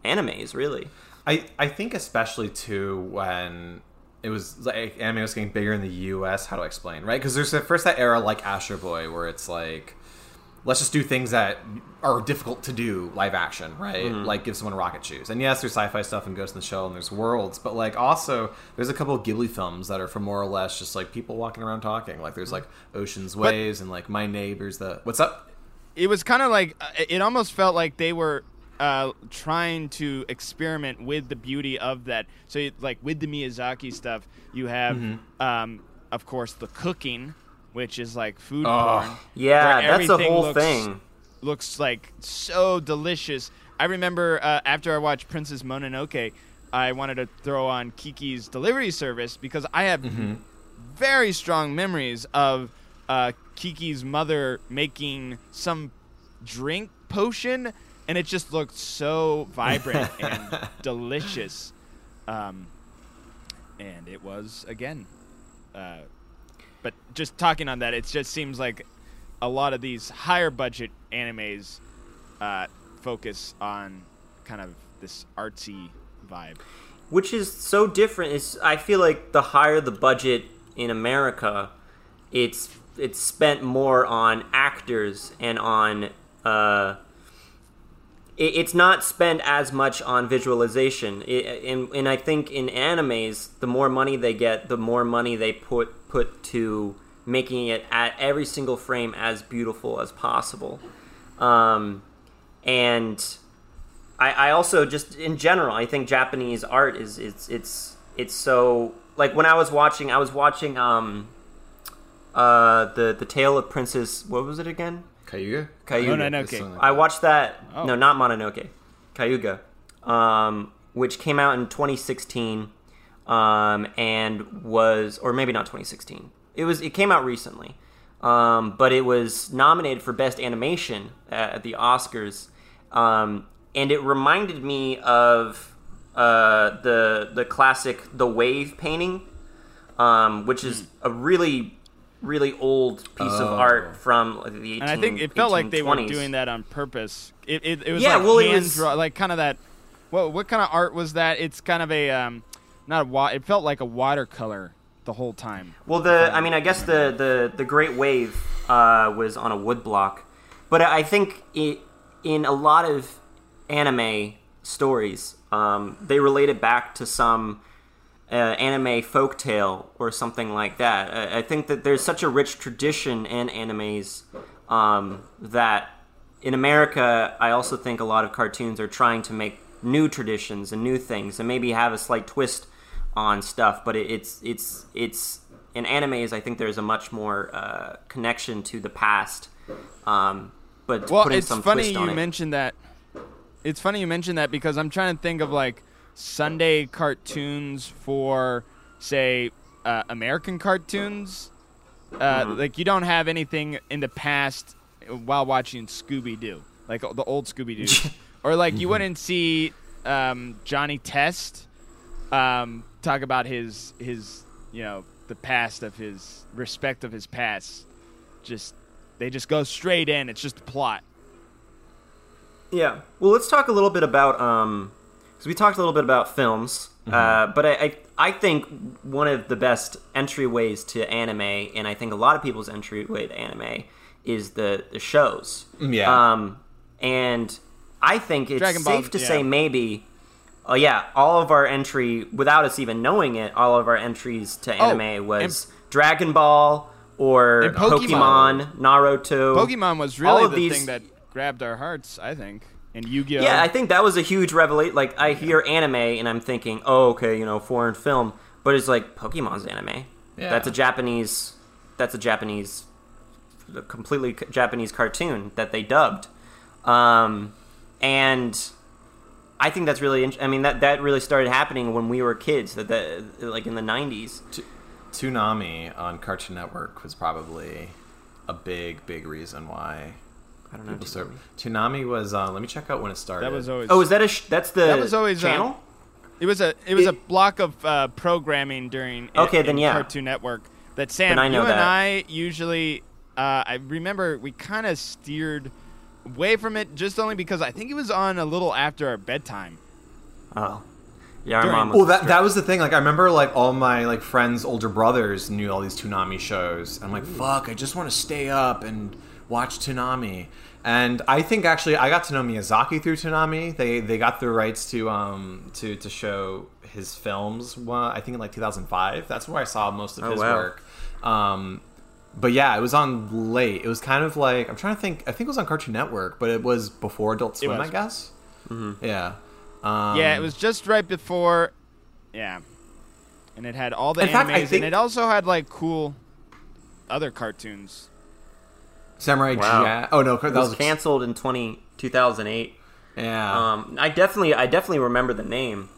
animes really. I, I think especially too when it was like anime was getting bigger in the U.S. How do I explain? Right? Because there's at first that era like Astro Boy where it's like let's just do things that are difficult to do live action, right? Mm-hmm. Like give someone rocket shoes. And yes, there's sci-fi stuff and Ghost in the Shell and there's worlds, but like also there's a couple of Ghibli films that are for more or less just like people walking around talking. Like there's mm-hmm. like Ocean's Waves and like My Neighbors. The what's up? It was kind of like uh, it almost felt like they were uh, trying to experiment with the beauty of that. So, like with the Miyazaki stuff, you have, Mm-hmm. um, of course, the cooking, which is like food Oh, porn. Yeah, that's the whole looks- thing. Looks like so delicious. I remember uh, after I watched Princess Mononoke, I wanted to throw on Kiki's delivery service because I have Mm-hmm. very strong memories of uh, Kiki's mother making some drink potion, and it just looked so vibrant and delicious. Um, and it was again. Uh, but just talking on that, it just seems like a lot of these higher budget animes uh, focus on kind of this artsy vibe. which is so different is i feel like the higher the budget in america it's it's spent more on actors and on uh it, it's not spent as much on visualization. It, and, and i think in animes the more money they get the more money they put put to making it at every single frame as beautiful as possible. Um and I, I also just in general I think Japanese art is it's it's it's so like when I was watching I was watching um uh the the tale of Princess what was it again Cayuga? Cayuga. Mononoke. I watched that Oh. no not Mononoke Cayuga um which came out in 2016 um and was or maybe not 2016 It was it came out recently, um, but it was nominated for best animation at, at the Oscars, um, and it reminded me of uh, the the classic The Wave painting, um, which is a really really old piece of Oh. art from like, the 18, And I think it felt like they were 1820s. doing that on purpose. It it, it was Yeah, like well, it hand was- draw, like kind of that. What what kind of art was that? It's kind of a um, not a wa- It felt like a watercolor the whole time. Well, the I mean, I guess the the the Great Wave uh, was on a wood block, but I think it, in a lot of anime stories, um, they relate it back to some uh, anime folktale or something like that. I, I think that there's such a rich tradition in animes um, that in America, I also think a lot of cartoons are trying to make new traditions and new things, and maybe have a slight twist on stuff. But it, it's it's it's in animes. I think there's a much more uh, connection to the past. Um, but Well, it's some funny you it. mentioned that. It's funny you mentioned that because I'm trying to think of like Sunday cartoons for, say, uh, American cartoons. Uh, Mm-hmm. Like you don't have anything in the past while watching Scooby Doo, like the old Scooby Doo, or like Mm-hmm. you wouldn't see um, Johnny Test um, talk about his his you know the past of his respect of his past. Just they just go straight in. It's just a plot. Yeah. Well, let's talk a little bit about um, because we talked a little bit about films, uh, but I, I I think one of the best entryways to anime, and I think a lot of people's entryway to anime is the the shows. Yeah. Um, and I think it's Dragon Ball- safe to yeah. say maybe. Oh yeah, all of our entry without us even knowing it, all of our entries to anime was Dragon Ball or Oh, Pokemon. Pokemon, Naruto. Pokemon was really the these- thing that grabbed our hearts, I think. And Yu-Gi-Oh. Yeah, I think that was a huge revelation. Like, I hear anime and I'm thinking, oh, okay, you know, foreign film, but it's like Pokemon's anime. Yeah. That's a Japanese. That's a Japanese, a completely Japanese cartoon that they dubbed, um, and I think that's really. I mean, that that really started happening when we were kids. That that like in the '90s. T- Toonami on Cartoon Network was probably a big, big reason why I don't know. people started. Toonami was. Uh, let me check out when it started. that was always Oh, is that a? Sh- that's the That was always, uh, channel. It was a it was a block of uh, programming during Okay, in then yeah. Cartoon Network that Sam Then I know you and. I usually uh, I remember we kind of steered away from it just only because I think it was on a little after our bedtime. oh, yeah, our During- mom. Was Well, that that was the thing. Like, I remember like all my like friends' older brothers knew all these Toonami shows. I'm like, fuck, I just want to stay up and watch Toonami. And I think actually I got to know Miyazaki through Toonami. They they got the rights to um to to show his films. Well, I think in like 2005. That's where I saw most of Oh, his wow. work. Um, but yeah, it was on late. It was kind of like I'm trying to think. I think it was on Cartoon Network, but it was before Adult Swim. I guess. Hmm. Yeah. Um, yeah, it was just right before. Yeah, and it had all the In animes, fact, think- and it also had like cool other cartoons. Samurai Wow. Jack. Oh no, that It was was canceled in 20, 2008. Yeah. Um, I definitely, I definitely remember the name,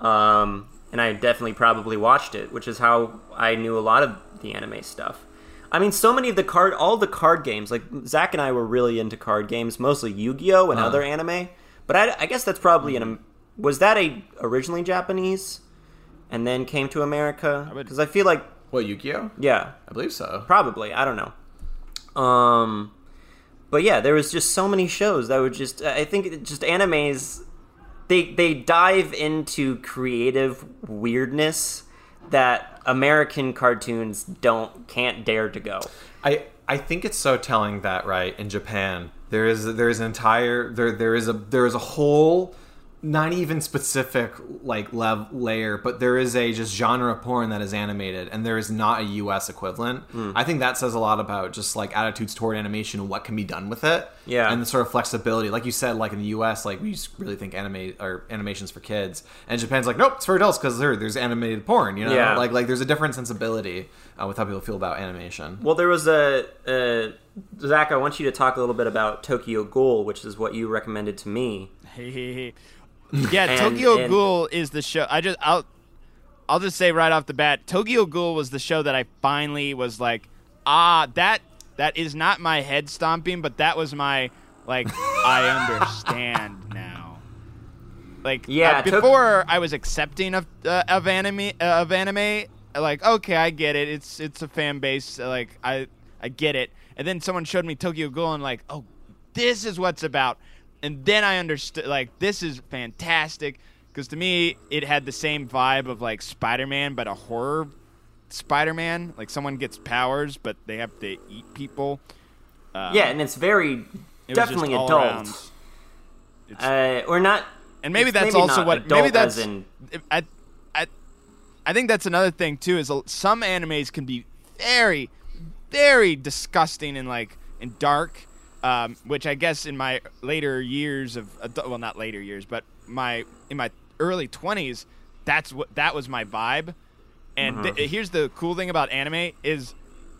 um, and I definitely probably watched it, which is how I knew a lot of the anime stuff. I mean, so many of the card, all the card games. Like Zach and I were really into card games, mostly Yu-Gi-Oh and Uh. other anime. But I, I guess that's probably an. Was that a originally Japanese, and then came to America? I Because I feel like, what Yu-Gi-Oh? yeah, I believe so. Probably. I don't know. Um, but yeah, there was just so many shows that would just. I think just animes. They they dive into creative weirdness that American cartoons don't can't dare to go. I I think it's so telling that right in Japan there is there is an entire there there is a there is a whole not even specific like lev- layer but there is a just genre of porn that is animated and there is not a US equivalent. Hmm. I think that says a lot about just like attitudes toward animation and what can be done with it. Yeah. And the sort of flexibility. Like you said like in the US like we just really think anime or animations for kids and Japan's like nope, it's for adults cuz there there's animated porn, you know? Yeah. Like like there's a different sensibility uh, with how people feel about animation. Well, there was a, a Zach. I want you to talk a little bit about Tokyo Ghoul, which is what you recommended to me. yeah, And- Tokyo and- Ghoul is the show. I just I'll I'll just say right off the bat, Tokyo Ghoul was the show that I finally was like, ah, that that is not my head stomping, but that was my like I understand now. Like Yeah, uh, before I was accepting of uh, of anime uh, of anime, like okay, I get it. It's it's a fan base. uh, Like I I get it. And then someone showed me Tokyo Ghoul and like, oh, this is what's about. And then I understood like this is fantastic because to me it had the same vibe of like Spider-Man but a horror Spider-Man. Like someone gets powers but they have to eat people. Uh, yeah, and it's very it definitely adult. around- It's- Uh, or not. and maybe that's maybe also what maybe that's in I, I, I think that's another thing too is some animes can be very very disgusting and like and dark um, which I guess in my later years of well not later years but my in my early 20s that's what that was my vibe. And th- here's the cool thing about anime is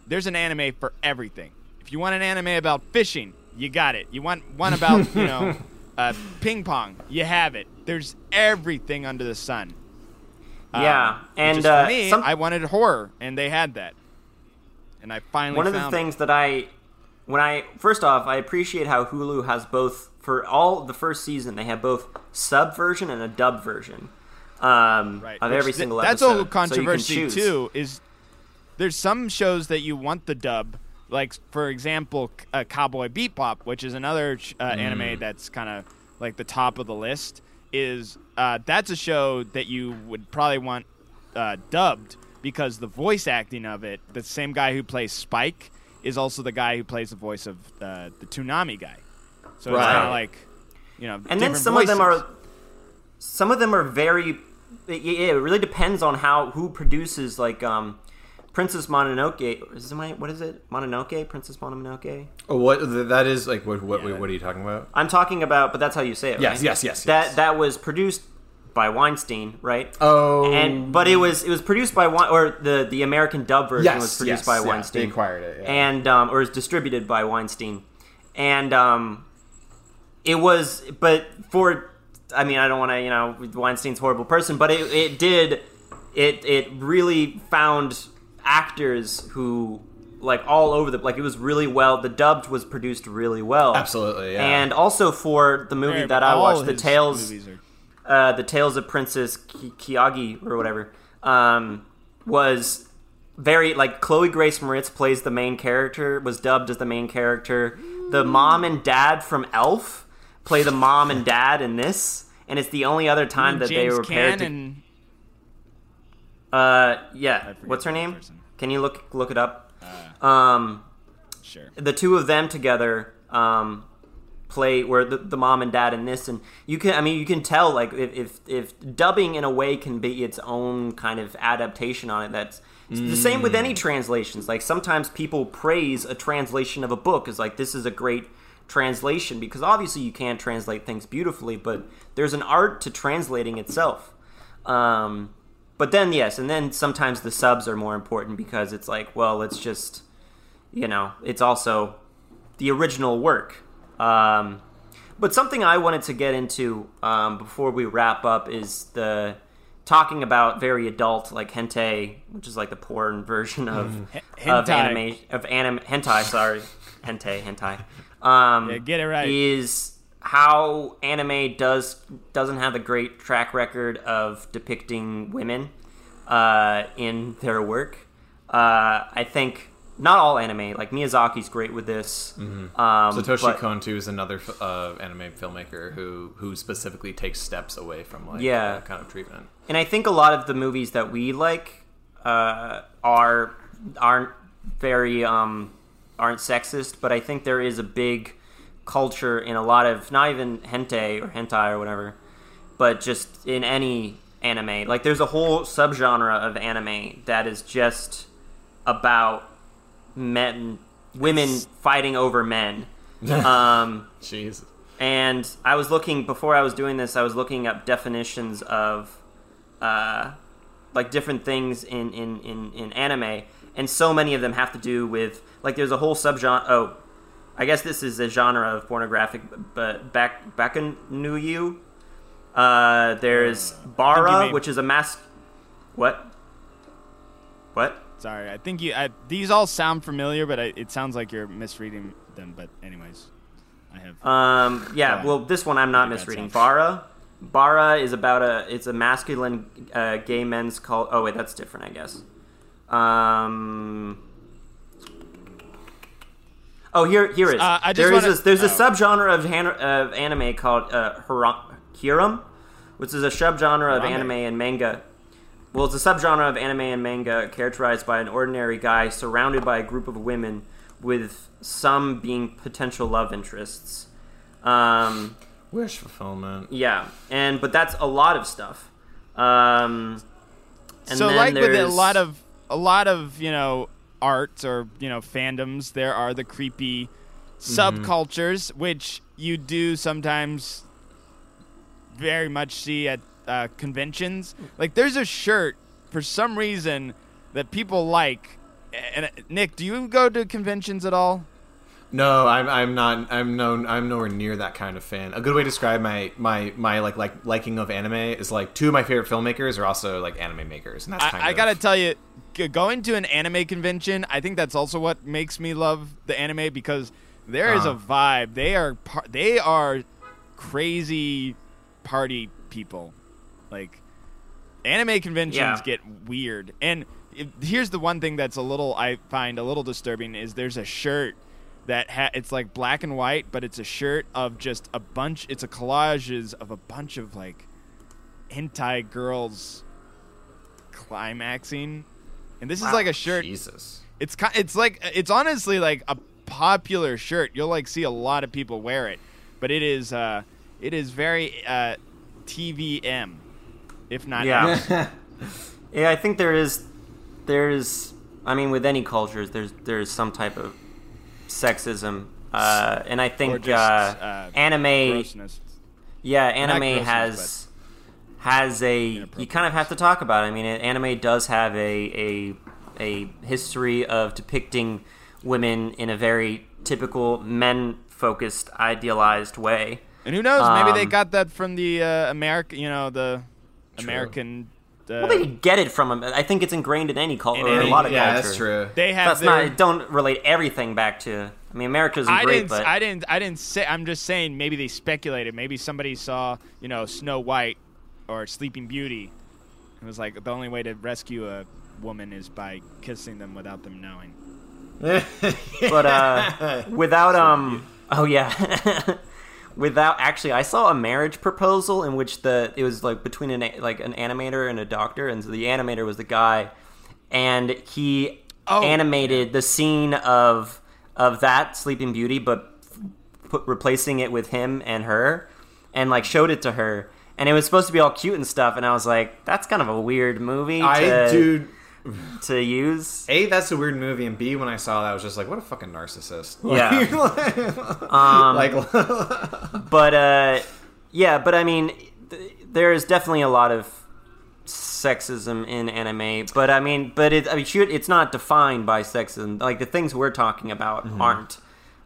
there's an anime for everything. If you want an anime about fishing you got it. You want one about you know uh, ping pong you have it. There's everything under the sun. Um, Yeah, which and, uh, me some- i wanted horror and they had that. And i finally one of the it. things that I when I first off I appreciate how Hulu has both for all the first season they have both sub version and a dub version um, right. of Which every th- single that's episode. That's a so controversy choose. too. Is there's some shows that you want the dub, like for example, uh, Cowboy Bebop, which is another uh, Mm. anime that's kind of like the top of the list. Is uh, that's a show that you would probably want uh, dubbed because the voice acting of it, the same guy who plays Spike is also the guy who plays the voice of uh, the Toonami guy. So it's kind of like you know, and then different some of them are some of them are very it, it really depends on how who produces like um princess mononoke is my, what is it mononoke princess mononoke Oh, what that is like? What what, Yeah. what are you talking about? i'm talking about but that's how you say it Yes, right? yes, yes, that yes. that was produced by weinstein right Oh, and but it was it was produced by Wein- or the the american dub version yes, was produced yes, by yeah, weinstein They acquired it, yeah. and um, or is distributed by Weinstein, and um, it was. But for, I mean, I don't want to, you know, Weinstein's a horrible person, but it, it did, it it really found actors who like all over the like it was really well. The dubbed was produced really well, Absolutely, yeah. and also for the movie Yeah, that I watched, The Tales movies are- uh, the Tales of Princess Ki- Kiagi or whatever um, was very like Chloe Grace Moretz plays the main character was dubbed as the main character. The mom and dad from Elf play the mom and dad in this, and it's the only other time that they were paired to. and uh, yeah, what's her name? person. Can you look look it up? um, sure. the two of them together um, play where the, the mom and dad in this and you can i mean you can tell like if, if if dubbing in a way can be its own kind of adaptation on it that's it's the same with any translations. Like sometimes people praise a translation of a book as like this is a great translation because obviously you can't translate things beautifully but there's an art to translating itself. Um, but then yes and then sometimes the subs are more important because it's like well let's just you know, it's also the original work. Um, but something I wanted to get into um, before we wrap up is the talking about very adult, like hentai, which is like the porn version of H- of anime of anim hentai. Sorry, hentai, hentai. Um, Yeah, get it right. Is how anime does doesn't have a great track record of depicting women uh, in their work. Uh, I think not all anime, like Miyazaki's great with this. Um, Satoshi but- Kon too is another uh, anime filmmaker who who specifically takes steps away from like Yeah. that kind of treatment. and I think a lot of the movies that we like uh, are aren't very um, aren't sexist, but I think there is a big culture in a lot of not even hentai or hentai or whatever, but just in any anime. Like there's a whole subgenre of anime that is just about men, women fighting over men. um, Jeez. and I was looking before I was doing this. I was looking up definitions of, uh, like different things in in in in anime, and so many of them have to do with like there's a whole subgenre. Oh, I guess this is a genre of pornographic, but back back in New You, Uh, there's you Bara, which is a mask. What? What? Sorry, I think you. I, these all sound familiar, but I, it sounds like you're misreading them. But anyways, I have. Um, yeah, on. well, this one I'm not misreading. Bara. Bara is about a. It's a masculine uh, gay men's cult. Oh wait, that's different, I guess. Um. Oh, here, here is. Uh, I just there wanna- a, there's a oh. subgenre of, han- of anime called uh, harem, which is a subgenre of anime and manga. Well, it's a subgenre of anime and manga characterized by an ordinary guy surrounded by a group of women, with some being potential love interests. Um, Wish fulfillment. yeah, and but that's a lot of stuff. Um, and so then like with a lot of a lot of you know art or you know fandoms, there are the creepy subcultures which you do sometimes very much see at uh, conventions. Like there's a shirt for some reason that people like. And uh, Nick, do you go to conventions at all? No, I'm I'm not I'm no I'm nowhere near that kind of fan. A good way to describe my my my like like liking of anime is like two of my favorite filmmakers are also like anime makers, and that's kind I, I of gotta tell you, going to an anime convention, I think that's also what makes me love the anime because there is a Uh-huh. vibe. They are par- they are crazy party people. Like anime conventions Yeah. get weird, and it, here's the one thing that's a little I find a little disturbing is there's a shirt that ha- it's like black and white, but it's a shirt of just a bunch. It's a collages of a bunch of like hentai girls climaxing, and this is like a shirt. Jesus. It's it's like it's honestly like a popular shirt. You'll like see a lot of people wear it, but it is uh it is very uh TVM, if not Yeah. Yeah, I think there is, there is. I mean, with any cultures, there's there's some type of sexism, uh, and I think just uh, uh, anime. grossness. Yeah, anime has has a. You kind of have to talk about. It. I mean, anime does have a a a history of depicting women in a very typical men focused, idealized way. And who knows? Maybe they Um, got that from the uh, American, you know, the American. Uh, Well, they get it from them. I think it's ingrained in any culture, In or a lot of yeah, culture. that's true. they have That's their, not. Don't relate everything back to. I mean, America's I great, didn't. but I didn't. I didn't say. I'm just saying. Maybe they speculated. Maybe somebody saw, you know, Snow White or Sleeping Beauty. It was like the only way to rescue a woman is by kissing them without them knowing. but uh, without um. Oh yeah. without actually, I saw a marriage proposal in which the it was like between an a- like an animator and a doctor, and so the animator was the guy, and he Oh. animated the scene of of that Sleeping Beauty, but put, replacing it with him and her, and like showed it to her. And it was supposed to be all cute and stuff, and I was like, "That's kind of a weird movie I to, dude. to use." A, that's a weird movie, and B, when I saw that, I was just like, "What a fucking narcissist!" Yeah. Um, like, but uh, yeah, but I mean, th- there is definitely a lot of sexism in anime. But I mean, but it, I mean, shoot, it's not defined by sexism. Like the things we're talking about aren't.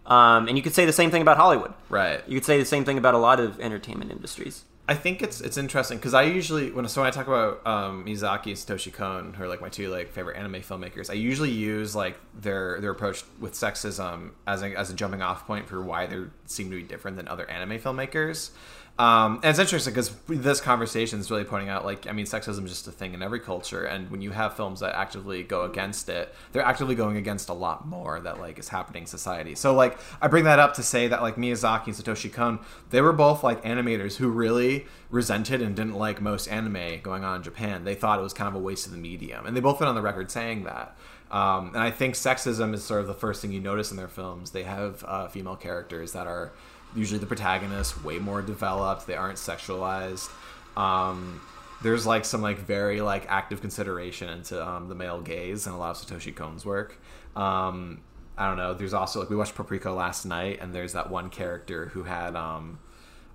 Um, and you could say the same thing about Hollywood. right. You could say the same thing about a lot of entertainment industries. I think it's it's interesting because I usually when so when I talk about um, Miyazaki and Satoshi Kon, who are like my two like favorite anime filmmakers, I usually use like their their approach with sexism as a, as a jumping off point for why they seem to be different than other anime filmmakers. Um, and it's interesting because this conversation is really pointing out like I mean sexism is just a thing in every culture, and when you have films that actively go against it, they're actively going against a lot more that like is happening in society. So like I bring that up to say that like Miyazaki and Satoshi Kon, they were both like animators who really resented and didn't like most anime going on in Japan. They thought it was kind of a waste of the medium, and they both went on the record saying that. Um, and I think sexism is sort of the first thing you notice in their films. They have uh, female characters that are usually the protagonists, way more developed. They aren't sexualized. Um, there's like some like very like active consideration into um, the male gaze in a lot of Satoshi Kon's work. Um, I don't know. There's also like we watched Paprika last night, and there's that one character who had um,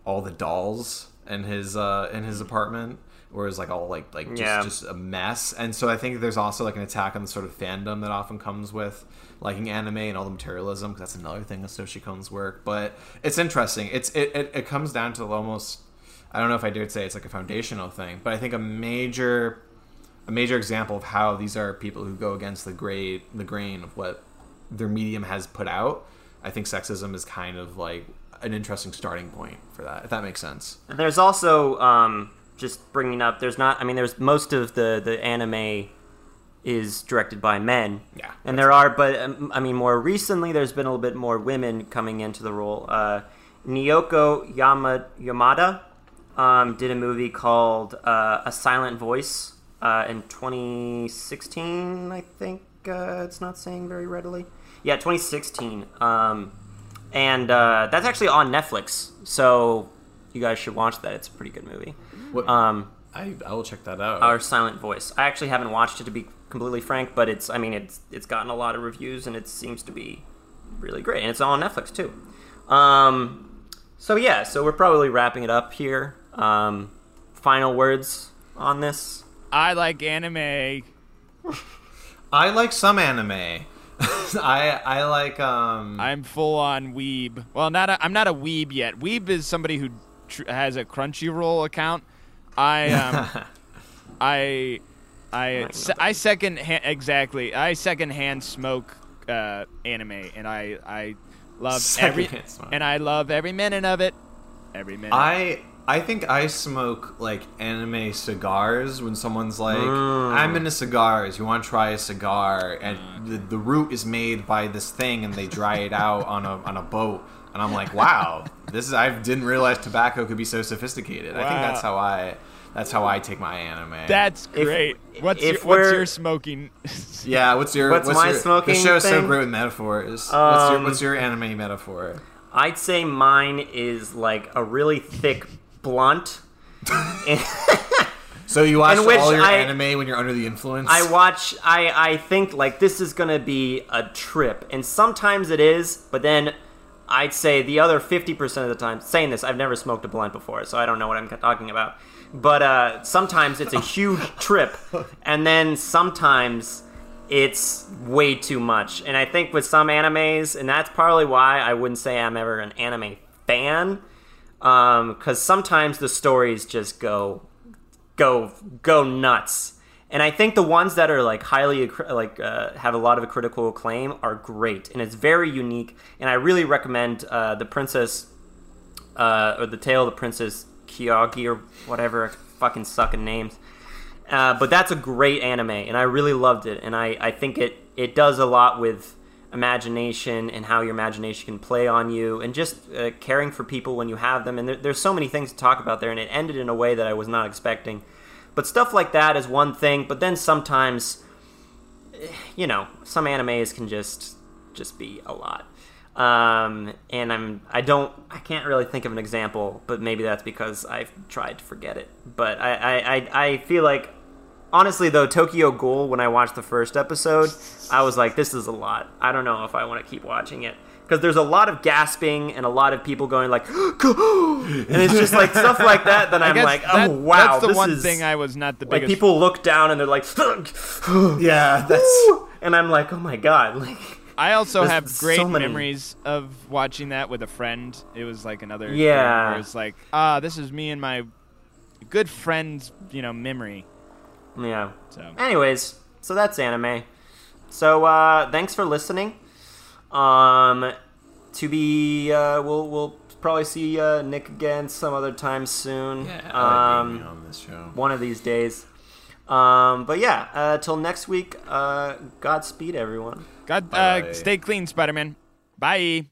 all the dolls in his uh, in his apartment, where it's like all like like just, Yeah. just a mess. And so I think there's also like an attack on the sort of fandom that often comes with liking anime and all the materialism, because that's another thing of Satoshi Kon's work. But it's interesting. It's it, it, it comes down to almost I don't know if I dare say it's like a foundational thing, but I think a major a major example of how these are people who go against the grade the grain of what their medium has put out. I think sexism is kind of like an interesting starting point for that, if that makes sense. And there's also um, just bringing up. There's not. I mean, there's most of the the anime is directed by men. Yeah, and there are, but um, I mean, more recently, there's been a little bit more women coming into the role. Uh, Naoko Yama, Yamada um, did a movie called uh, A Silent Voice uh, in 2016, I think. Uh, it's not saying very readily. Yeah, 2016. Um, and uh, that's actually on Netflix, so you guys should watch that. It's a pretty good movie. What, Um, I I will check that out. our silent voice. I actually haven't watched it to be completely frank, but it's I mean it's it's gotten a lot of reviews and it seems to be really great, and it's on Netflix too. Um, so yeah, so we're probably wrapping it up here. Um, final words on this. I like anime. I like some anime. I I like um I'm full on weeb. Well, not a, I'm not a weeb yet. Weeb is somebody who tr- has a Crunchyroll account. I um, I I Like se- I second ha- exactly. I second hand smoke uh, anime, and I I love every Secondhand smoke. and I love every minute of it. Every minute. I I think I smoke like anime cigars when someone's like, "I'm into cigars. You want to try a cigar?" And the, the root is made by this thing, and they dry it out on a on a boat. And I'm like, "Wow, this is I didn't realize tobacco could be so sophisticated." I think that's how I that's how I take my anime. That's If- great. what's if your, what's your smoking? yeah. What's your What's my your, smoking The show's so thing? great with metaphors. what's your Um, what's your anime metaphor? I'd say mine is like a really thick blunt. So you watch all your I- anime when you're under the influence. I watch. I I think like this is gonna be a trip, and sometimes it is, but then I'd say the other fifty percent of the time. Saying this, I've never smoked a blunt before, so I don't know what I'm talking about. But uh, sometimes it's a huge trip, and then sometimes it's way too much. And I think with some animes, and that's probably why I wouldn't say I'm ever an anime fan, because sometimes the stories just go go go nuts. And I think the ones that are like highly like uh, have a lot of critical acclaim are great, and it's very unique. And I really recommend uh, the Princess uh, or the Tale of the Princess Kyagi or whatever. Fucking sucking names. Uh, but that's a great anime, and I really loved it. And I, I think it, it does a lot with imagination and how your imagination can play on you, and just uh, caring for people when you have them. And there, there's so many things to talk about there, and it ended in a way that I was not expecting. But stuff like that is one thing, but then sometimes, you know, some animes can just just be a lot. Um, and I'm I don't I can't really think of an example, but maybe that's because I've tried to forget it. But I I, I, I feel like honestly though Tokyo Ghoul when I watched the first episode, I was like this is a lot. I don't know if I want to keep watching it because there's a lot of gasping and a lot of people going like and it's just like stuff like that that I I'm like oh that- wow That's the this one is thing I was not the like biggest. people look down and they're like yeah, that's and I'm like oh my god like I also have great many- memories of watching that with a friend. It was like another Yeah. thing where it's like ah, this is me and my good friend's you know memory. yeah So Anyways, so that's anime. So uh, thanks for listening. Um, to be, uh, we'll we'll probably see uh, Nick again some other time soon. yeah. I like um, on this show. one of these days. Um, but yeah, uh, till next week. Uh, Godspeed, everyone. God, uh, stay clean, Spider Man. Bye.